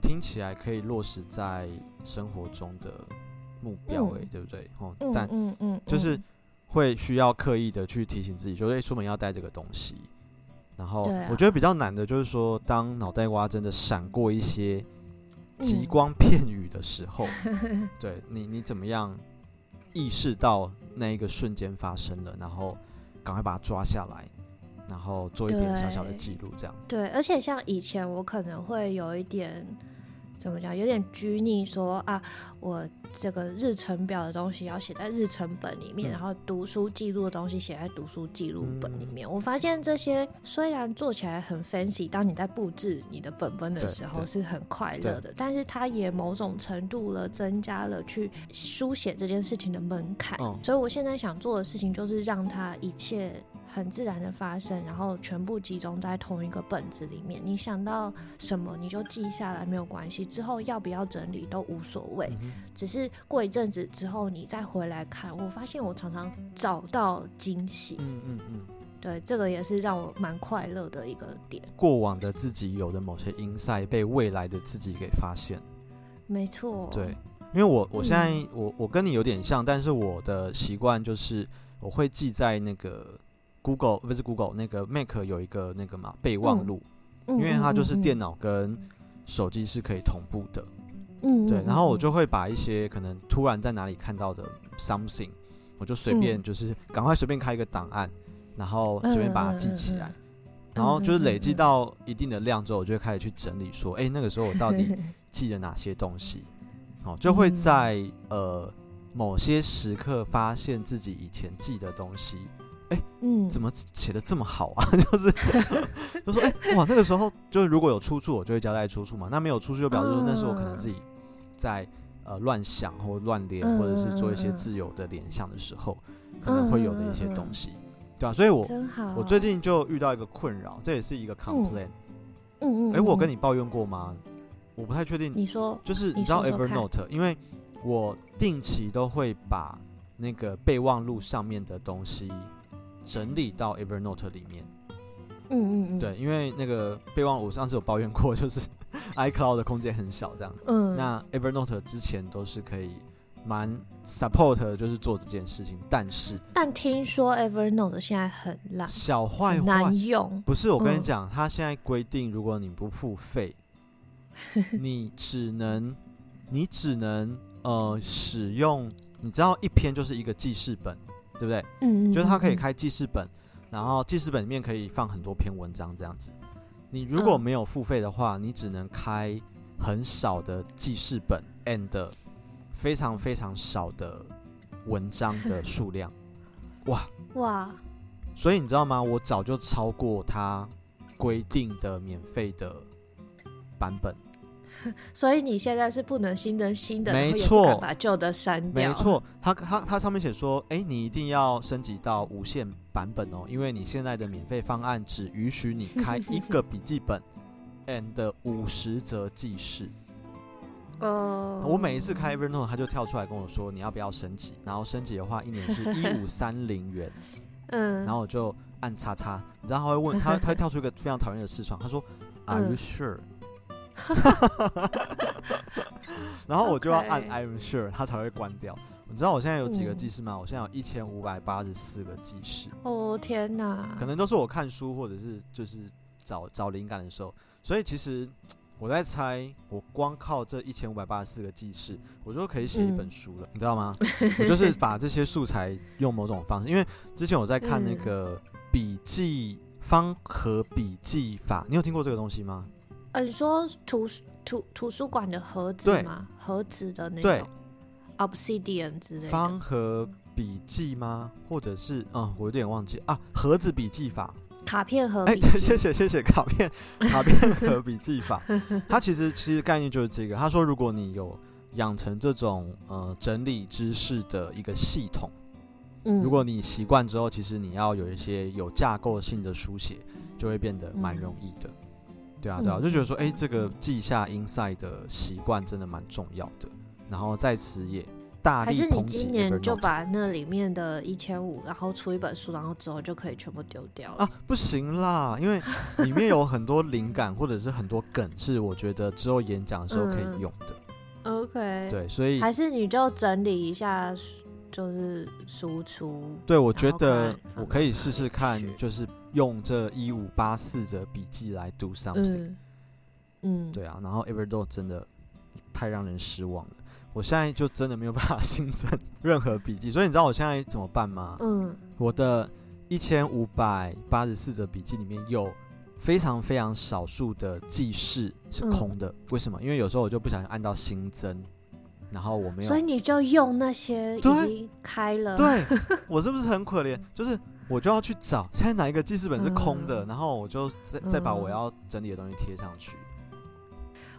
听起来可以落实在生活中的目标，哎，对不对？哦，但嗯嗯，就是会需要刻意的去提醒自己，就是出门要带这个东西。然后我觉得比较难的就是说，当脑袋瓜真的闪过一些。极光片语的时候，[LAUGHS] 嗯、对你，你怎么样意识到那一个瞬间发生了，然后赶快把它抓下来，然后做一点小小的记录，这样。对，而且像以前我可能会有一点怎么讲，有点拘泥说，啊，我这个日程表的东西要写在日程本里面，嗯、然后读书记录的东西写在读书记录本里面。嗯、我发现这些虽然做起来很 fancy，当你在布置你的本本的时候是很快乐的，但是它也某种程度了增加了去书写这件事情的门槛。嗯、所以我现在想做的事情就是让它一切很自然的发生，然后全部集中在同一个本子里面。你想到什么你就记下来，没有关系。之后要不要整理都无所谓，嗯、只是过一阵子之后你再回来看，我发现我常常找到惊喜。嗯嗯嗯，对，这个也是让我蛮快乐的一个点。过往的自己有的某些 insight 被未来的自己给发现。没错。对，因为我我现在、嗯、我我跟你有点像，但是我的习惯就是我会记在那个 Google 不是 Google 那个 Mac 有一个那个嘛备忘录，嗯、因为它就是电脑跟手机是可以同步的，嗯，对，然后我就会把一些可能突然在哪里看到的 something，我就随便就是赶快随便开一个档案，然后随便把它记起来，然后就是累积到一定的量之后，我就会开始去整理，说，哎，那个时候我到底记了哪些东西，哦，就会在呃某些时刻发现自己以前记的东西。哎，欸、嗯，怎么写的这么好啊？[LAUGHS] 就是，就说，哎、欸，哇，那个时候就是如果有出处，我就会交代出处嘛。那没有出处，就表示说那是我可能自己在呃乱想或乱连，或者是做一些自由的联想的时候，可能会有的一些东西，对啊，所以我我最近就遇到一个困扰，这也是一个 complaint。嗯嗯。哎，我跟你抱怨过吗？我不太确定。你说，就是你知道 Evernote，因为我定期都会把那个备忘录上面的东西。整理到 Evernote 里面，嗯嗯嗯，对，因为那个备忘，我上次有抱怨过，[LAUGHS] 就是 iCloud 的空间很小，这样，嗯，那 Evernote 之前都是可以蛮 support，就是做这件事情，但是，但听说 Evernote 现在很烂，小坏坏，难用，不是，我跟你讲，它、嗯、现在规定，如果你不付费，[LAUGHS] 你只能，你只能呃使用，你知道一篇就是一个记事本。对不对？嗯，就是他可以开记事本，然后记事本里面可以放很多篇文章这样子。你如果没有付费的话，你只能开很少的记事本，and 非常非常少的文章的 [LAUGHS] 数量。哇哇！所以你知道吗？我早就超过他规定的免费的版本。[LAUGHS] 所以你现在是不能新的新的，没错，把旧的删掉。没错，它它它上面写说，哎、欸，你一定要升级到无限版本哦，因为你现在的免费方案只允许你开一个笔记本，and [LAUGHS] 五十则记事。哦，我每一次开 Evernote，它就跳出来跟我说，你要不要升级？然后升级的话，一年是 [LAUGHS] 一五三零元。嗯，然后我就按叉叉，你知道他会问他，他会跳出一个非常讨厌的视窗，他说，Are you sure？[LAUGHS] 然后我就要按 I'm sure，它才会关掉。你知道我现在有几个记事吗？我现在有一千五百八十四个记事。哦天哪！可能都是我看书或者是就是找找灵感的时候。所以其实我在猜，我光靠这一千五百八十四个记事，我就可以写一本书了。嗯、你知道吗？我就是把这些素材用某种方式，因为之前我在看那个笔记方和笔记法，你有听过这个东西吗？呃，你说图图图书馆的盒子吗？盒子的那种，Obsidian 之类的。方盒笔记吗？或者是嗯，我有点忘记啊。盒子笔记法，卡片盒。哎、欸，谢谢谢谢，卡片 [LAUGHS] 卡片盒笔记法。它其实其实概念就是这个。他说，如果你有养成这种呃整理知识的一个系统，嗯，如果你习惯之后，其实你要有一些有架构性的书写，就会变得蛮容易的。嗯对啊，对啊，就觉得说，哎，这个记下 insight 的习惯真的蛮重要的。然后在此也大力还是你今年就把那里面的一千五，然后出一本书，然后之后就可以全部丢掉了啊？不行啦，因为 [LAUGHS] 里面有很多灵感或者是很多梗，是我觉得之后演讲的时候可以用的。嗯、OK，对，所以还是你就整理一下。就是输出，对，我觉得我可以试试看，就是用这一五八四则笔记来 do something，嗯，嗯，对啊，然后 Evernote 真的太让人失望了，我现在就真的没有办法 [LAUGHS] 新增任何笔记，所以你知道我现在怎么办吗？嗯，我的一千五百八十四则笔记里面有非常非常少数的记事是空的。嗯、为什么？因为有时候我就不小心按到新增，然后我没有，所以你就用那些已经开了。对，对 [LAUGHS] 我是不是很可怜？就是我就要去找现在哪一个记事本是空的，嗯、然后我就再再把我要整理的东西贴上去。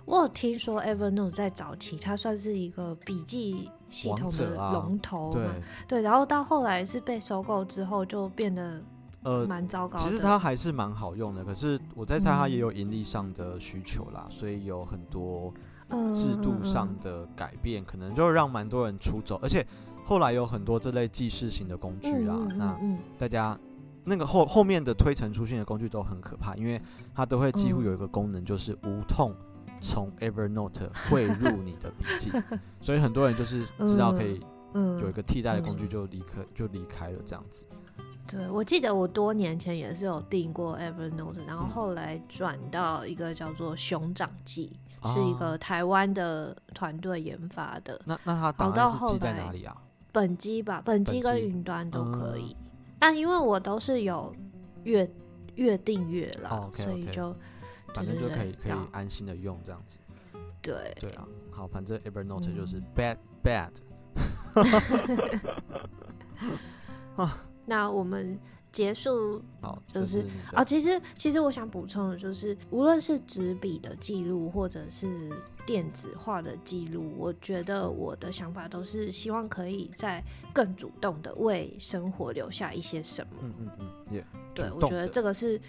我有听说 Evernote 在早期，它算是一个笔记系统的龙头嘛，对，对，然后到后来是被收购之后，就变得呃蛮糟糕的。其实它还是蛮好用的，可是我在猜它也有盈利上的需求啦，嗯、所以有很多制度上的改变，可能就让蛮多人出走。而且后来有很多这类记事型的工具啊，那大家那个后后面的推陈出新的工具都很可怕，因为它都会几乎有一个功能，就是无痛。从 Evernote 汇入你的笔记，[LAUGHS] 所以很多人就是知道可以有一个替代的工具，就离开就离开了这样子。对，我记得我多年前也是有订过 Evernote，然后后来转到一个叫做熊掌记，嗯、是一个台湾的团队研发的。那那它档案是记在哪里啊？本机吧，本机跟云端都可以。嗯、但因为我都是有月月订阅了，哦、okay, okay 所以就。反正就可以可以安心的用这样子，对对啊，好，反正 Evernote 就是 bad bad。[LAUGHS] 那我们结束，好，就是啊，其实其实我想补充的就是，无论是纸笔的记录，或者是电子化的记录，我觉得我的想法都是希望可以在更主动的为生活留下一些什么。嗯嗯嗯，也对，我觉得这个是。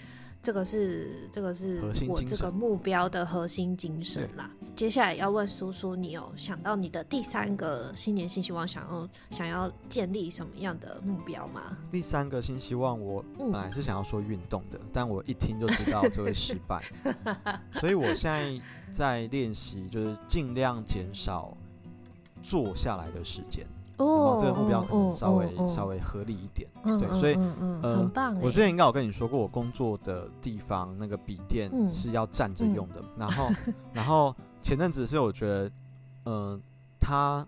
这个是这个是我这个目标的核心精神啦。接下来要问叔叔，你有想到你的第三个新年新希望，想要想要建立什么样的目标吗？第三个新希望，我本来是想要说运动的，嗯、但我一听就知道这会失败，[LAUGHS] 所以我现在在练习，就是尽量减少坐下来的时间。哦，这个目标可能稍微、哦哦哦、稍微合理一点，嗯、对，所以嗯，很棒。我之前应该有跟你说过，我工作的地方那个笔电是要站着用的，嗯、然后 [LAUGHS] 然后前阵子是我觉得，嗯、呃，它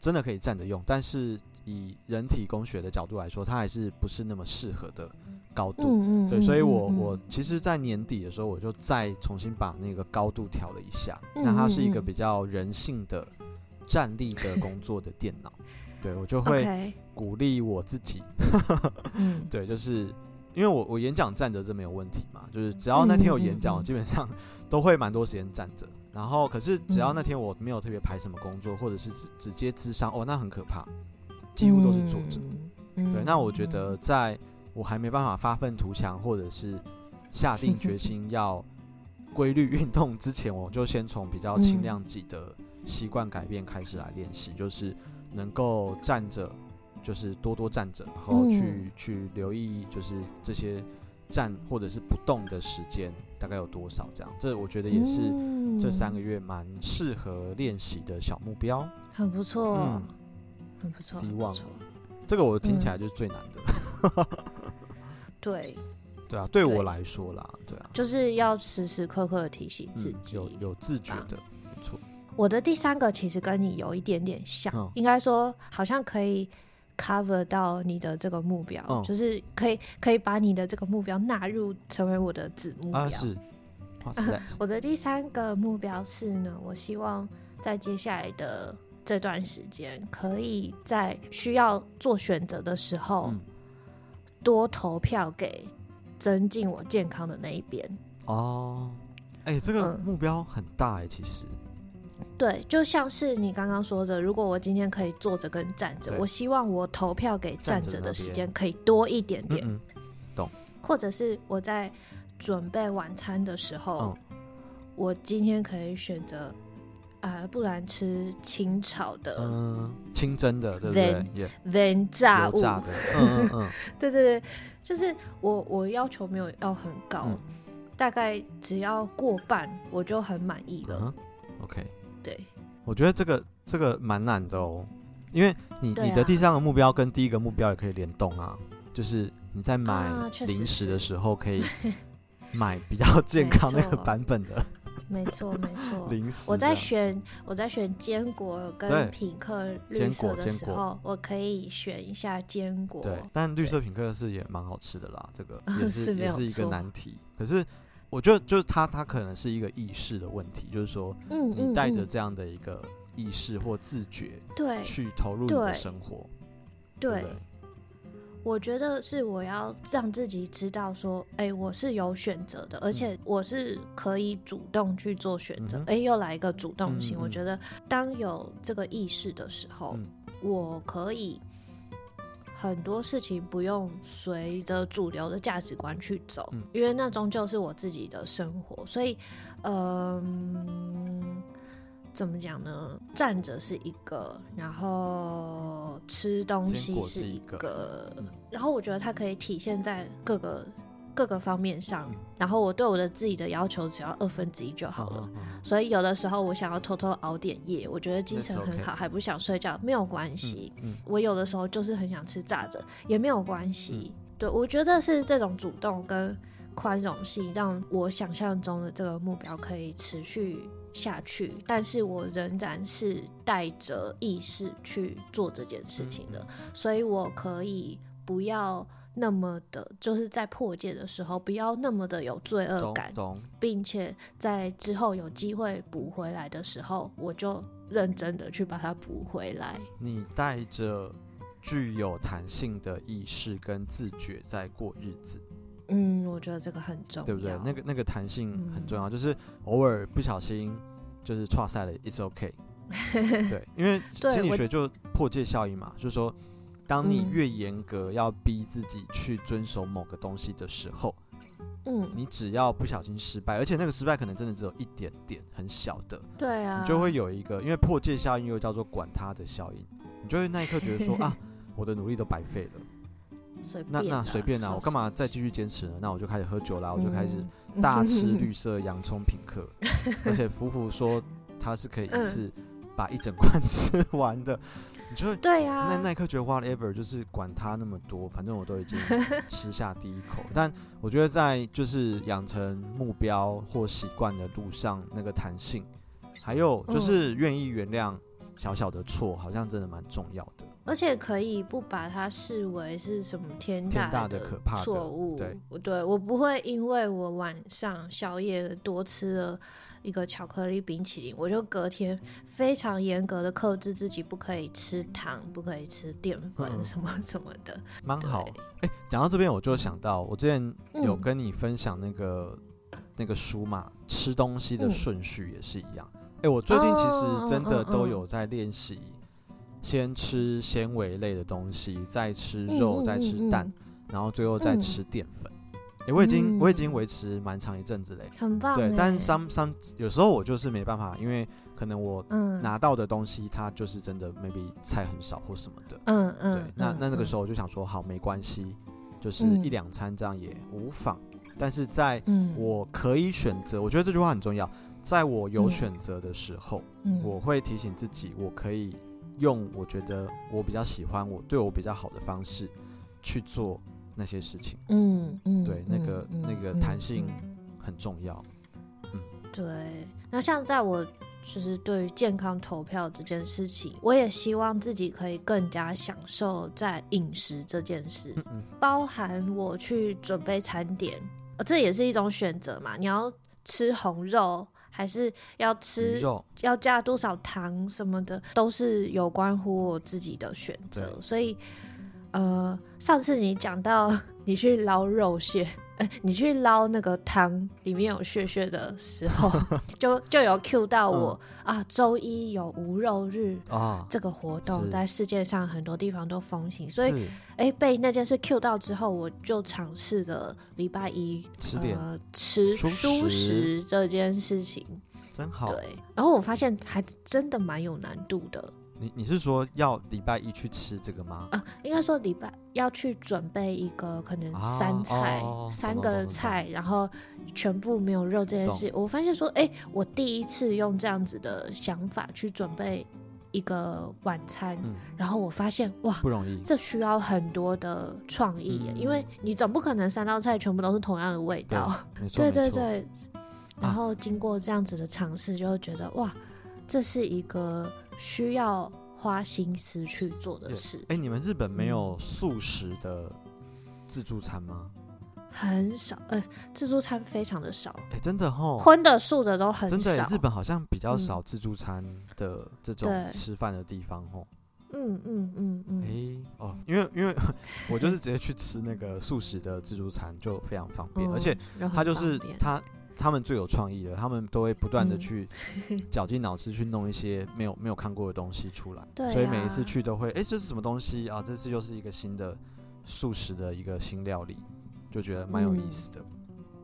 真的可以站着用，但是以人体工学的角度来说，它还是不是那么适合的高度，嗯、对，所以我我其实，在年底的时候，我就再重新把那个高度调了一下，那、嗯、它是一个比较人性的。站立的工作的电脑，对，我就会鼓励我自己。嗯，[LAUGHS] 对，就是因为我我演讲站着这没有问题嘛，就是只要那天有演讲，我基本上 [LAUGHS] 都会蛮多时间站着。然后，可是只要那天我没有特别排什么工作，或者是直直接咨商，哦，那很可怕，几乎都是坐着。对，那我觉得在我还没办法发愤图强，或者是下定决心要规律运动之前，我就先从比较轻量级的。习惯改变开始来练习，就是能够站着，就是多多站着，然后去、嗯、去留意，就是这些站或者是不动的时间大概有多少，这样，这我觉得也是这三个月蛮适合练习的小目标，很不错，嗯，很不错，希望这个我听起来就是最难的，[LAUGHS] 嗯、对，[LAUGHS] 对啊，对我来说啦，对啊，就是要时时刻刻的提醒自己，嗯、有有自觉的，没错。我的第三个其实跟你有一点点像，哦、应该说好像可以 cover 到你的这个目标，哦、就是可以可以把你的这个目标纳入成为我的子目标。啊、是，[LAUGHS] 我的第三个目标是呢，我希望在接下来的这段时间，可以在需要做选择的时候，嗯、多投票给增进我健康的那一边。哦，哎、欸，这个目标很大哎、欸，其实。对，就像是你刚刚说的，如果我今天可以坐着跟站着，我希望我投票给站着的时间可以多一点点。嗯嗯，懂。或者是我在准备晚餐的时候，嗯、我今天可以选择啊、呃，不然吃清炒的，嗯，清蒸的，对不对？then 炸物，炸的，嗯嗯嗯，[LAUGHS] 对对对，就是我我要求没有要很高，嗯、大概只要过半我就很满意了。嗯、OK。对，我觉得这个这个蛮难的哦，因为你、啊、你的第三个目标跟第一个目标也可以联动啊，就是你在买零食的时候可以买比较健康那个版本的，没错没错。[LAUGHS] 零食，我在选我在选坚果跟品客绿色的时候，我可以选一下坚果。对，但绿色品客是也蛮好吃的啦，这个 [LAUGHS] 也是也是一个难题。可是我觉得就是他他可能是一个意识的问题，就是说，嗯，你带着这样的一个意识或自觉，对，去投入你的生活，对。我觉得是我要让自己知道说，哎、欸，我是有选择的，而且我是可以主动去做选择。哎、嗯欸，又来一个主动性。嗯嗯、我觉得当有这个意识的时候，嗯、我可以很多事情不用随着主流的价值观去走，嗯、因为那终究是我自己的生活。所以，嗯。怎么讲呢？站着是一个，然后吃东西是一个，一个嗯、然后我觉得它可以体现在各个各个方面上。嗯、然后我对我的自己的要求只要二分之一就好了。嗯嗯、所以有的时候我想要偷偷熬点夜，我觉得精神很好、还不想睡觉，没有关系。我有的时候就是很想吃炸的，也没有关系。嗯、对，我觉得是这种主动跟宽容性，让我想象中的这个目标可以持续下去，但是我仍然是带着意识去做这件事情的，嗯、所以我可以不要那么的，就是在破戒的时候不要那么的有罪恶感，并且在之后有机会补回来的时候，我就认真的去把它补回来。你带着具有弹性的意识跟自觉在过日子，嗯，我觉得这个很重要，对不对？那个那个弹性很重要，嗯、就是偶尔不小心。就是错赛了，it's okay。[LAUGHS] 对，因为心理学就破戒效应嘛，就是说，当你越严格要逼自己去遵守某个东西的时候，嗯，你只要不小心失败，而且那个失败可能真的只有一点点很小的，对啊，你就会有一个，因为破戒效应又叫做管他的效应，你就会那一刻觉得说 [LAUGHS] 啊，我的努力都白费了。那那随便啦，我干嘛再继续坚持呢？那我就开始喝酒啦，我就开始大吃 [LAUGHS] 绿色洋葱品客，而且福福说他是可以一次把一整罐吃完的，[LAUGHS] 你就对呀。那那一刻觉得 whatever，就是管他那么多，反正我都已经 [LAUGHS] 吃下第一口。但我觉得在就是养成目标或习惯的路上，那个弹性，还有就是愿意原谅小小的错，好像真的蛮重要的。而且可以不把它视为是什么天大的可怕错误，对，对我不会因为我晚上宵夜多吃了一个巧克力冰淇淋，我就隔天非常严格的克制自己，不可以吃糖，不可以吃淀粉什么什么的，蛮、嗯、好。哎对，讲、欸、到这边我就想到，我之前有跟你分享那个、嗯、那个书嘛，吃东西的顺序也是一样。哎、嗯欸，我最近其实真的都有在练习。先吃纤维类的东西，再吃肉，嗯、再吃蛋，嗯、然后最后再吃淀粉。哎、我已经、嗯、我已经维持蛮长一阵子嘞，很棒。对，但是 some some 有时候我就是没办法，因为可能我拿到的东西它就是真的 maybe 菜很少或什么的。嗯嗯。对，那那那个时候我就想说，好，没关系，就是一两餐这样也无妨。嗯、但是在我可以选择，我觉得这句话很重要，在我有选择的时候，嗯、我会提醒自己，我可以。用我觉得我比较喜欢我对我比较好的方式去做那些事情，嗯嗯，对，那个那个弹性很重要，嗯，对。那像在我就是对于健康投票这件事情，我也希望自己可以更加享受在饮食这件事，包含我去准备餐点，这也是一种选择嘛。你要吃红肉。还是要吃，肉要加多少糖什么的，都是有关乎我自己的选择。所以，呃，上次你讲到你去捞肉蟹。你去捞那个汤里面有血血的时候，[LAUGHS] 就就有 cue 到我、嗯、啊，周一有无肉日啊，这个活动在世界上很多地方都风行，所以哎、欸、被那件事 cue 到之后，我就尝试了礼拜一吃呃吃蔬食这件事情，真好。对，然后我发现还真的蛮有难度的。你你是说要礼拜一去吃这个吗？啊，应该说礼拜要去准备一个可能三菜、啊哦、三个菜，然后全部没有肉这件事。我发现说，哎、欸，我第一次用这样子的想法去准备一个晚餐，嗯、然后我发现哇，不容易，这需要很多的创意，嗯、因为你总不可能三道菜全部都是同样的味道。[LAUGHS] 对，对对对。然后经过这样子的尝试，就会觉得、啊、哇，这是一个。需要花心思去做的事。哎、欸，你们日本没有素食的自助餐吗？很少，呃，自助餐非常的少，哎、欸，真的吼，荤的素的都很少。真的，日本好像比较少自助餐的这种吃饭的地方吼。嗯嗯嗯嗯。哎、欸，哦，因为因为 [LAUGHS] 我就是直接去吃那个素食的自助餐，就非常方便，嗯、而且它就是他他们最有创意的，他们都会不断的去绞尽脑汁去弄一些没有没有看过的东西出来。对、啊。所以每一次去都会，哎、欸，这是什么东西啊？这次又是一个新的素食的一个新料理。就觉得蛮有意思的，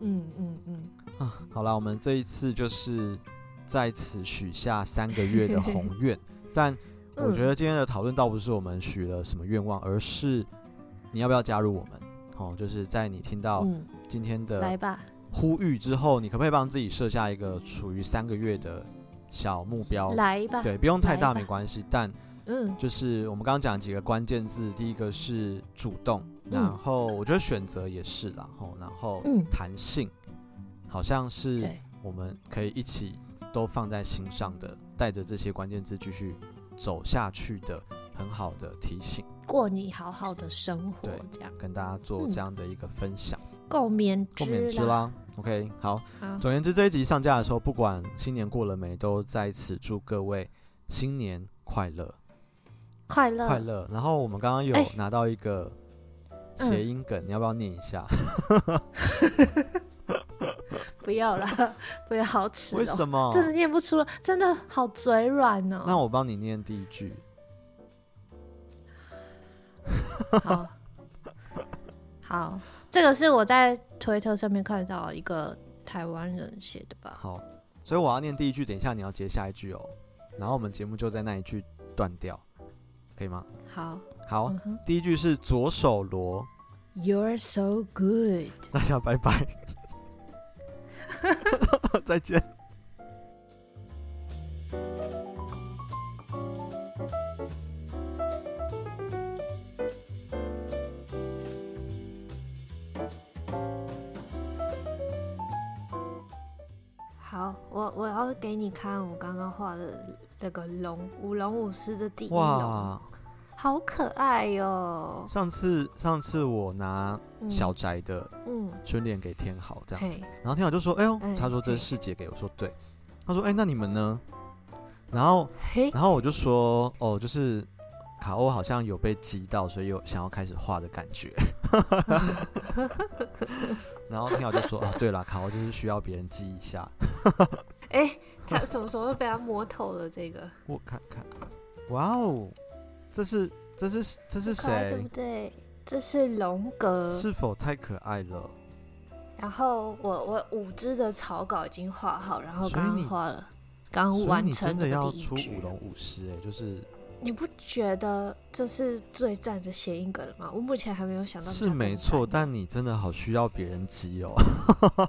嗯嗯嗯，嗯啊，好啦，我们这一次就是在此许下三个月的 [LAUGHS] 宏愿，但我觉得今天的讨论倒不是我们许了什么愿望，而是你要不要加入我们？哦，就是在你听到今天的来吧呼吁之后，你可不可以帮自己设下一个处于三个月的小目标？来吧，对，不用太大没关系，但嗯，就是我们刚刚讲几个关键字，第一个是主动。然后我觉得选择也是，然后然后弹性，好像是我们可以一起都放在心上的，带着这些关键字继续走下去的很好的提醒。过你好好的生活，这样跟大家做这样的一个分享。共勉之，共勉之啦。OK，好。总言之，这一集上架的时候，不管新年过了没，都在此祝各位新年快乐，快乐快乐。然后我们刚刚有拿到一个。谐音梗，你要不要念一下？[LAUGHS] 不要了，不要好吃。为什么？真的念不出了，真的好嘴软哦。那我帮你念第一句。[LAUGHS] 好，好，这个是我在推特上面看到一个台湾人写的吧？好，所以我要念第一句，等一下你要接下一句哦。然后我们节目就在那一句断掉，可以吗？好。好，嗯、第一句是左手锣，You're so good。[LAUGHS] 大家拜拜，[LAUGHS] 再见。看我刚刚画的那个龙舞龙舞狮的第一龙。哇好可爱哟、喔！上次上次我拿小宅的嗯春联给天豪这样子，然后天豪就说：“哎呦，他说这是师姐给我说对。”他说：“哎，那你们呢？”然后然后我就说：“哦，就是卡欧好像有被激到，所以有想要开始画的感觉。[LAUGHS] ”然后天豪就说：“啊，对了，卡欧就是需要别人激一下。”哎，他什么时候被他摸透了这个？我看看，哇哦！这是这是这是谁？对不对？这是龙格，是否太可爱了？然后我我五只的草稿已经画好，然后刚画了，刚完成的第一句。真的要出舞龙舞狮哎，就是你不觉得这是最赞的谐音梗了吗？我目前还没有想到。是没错，但你真的好需要别人激哦。[LAUGHS]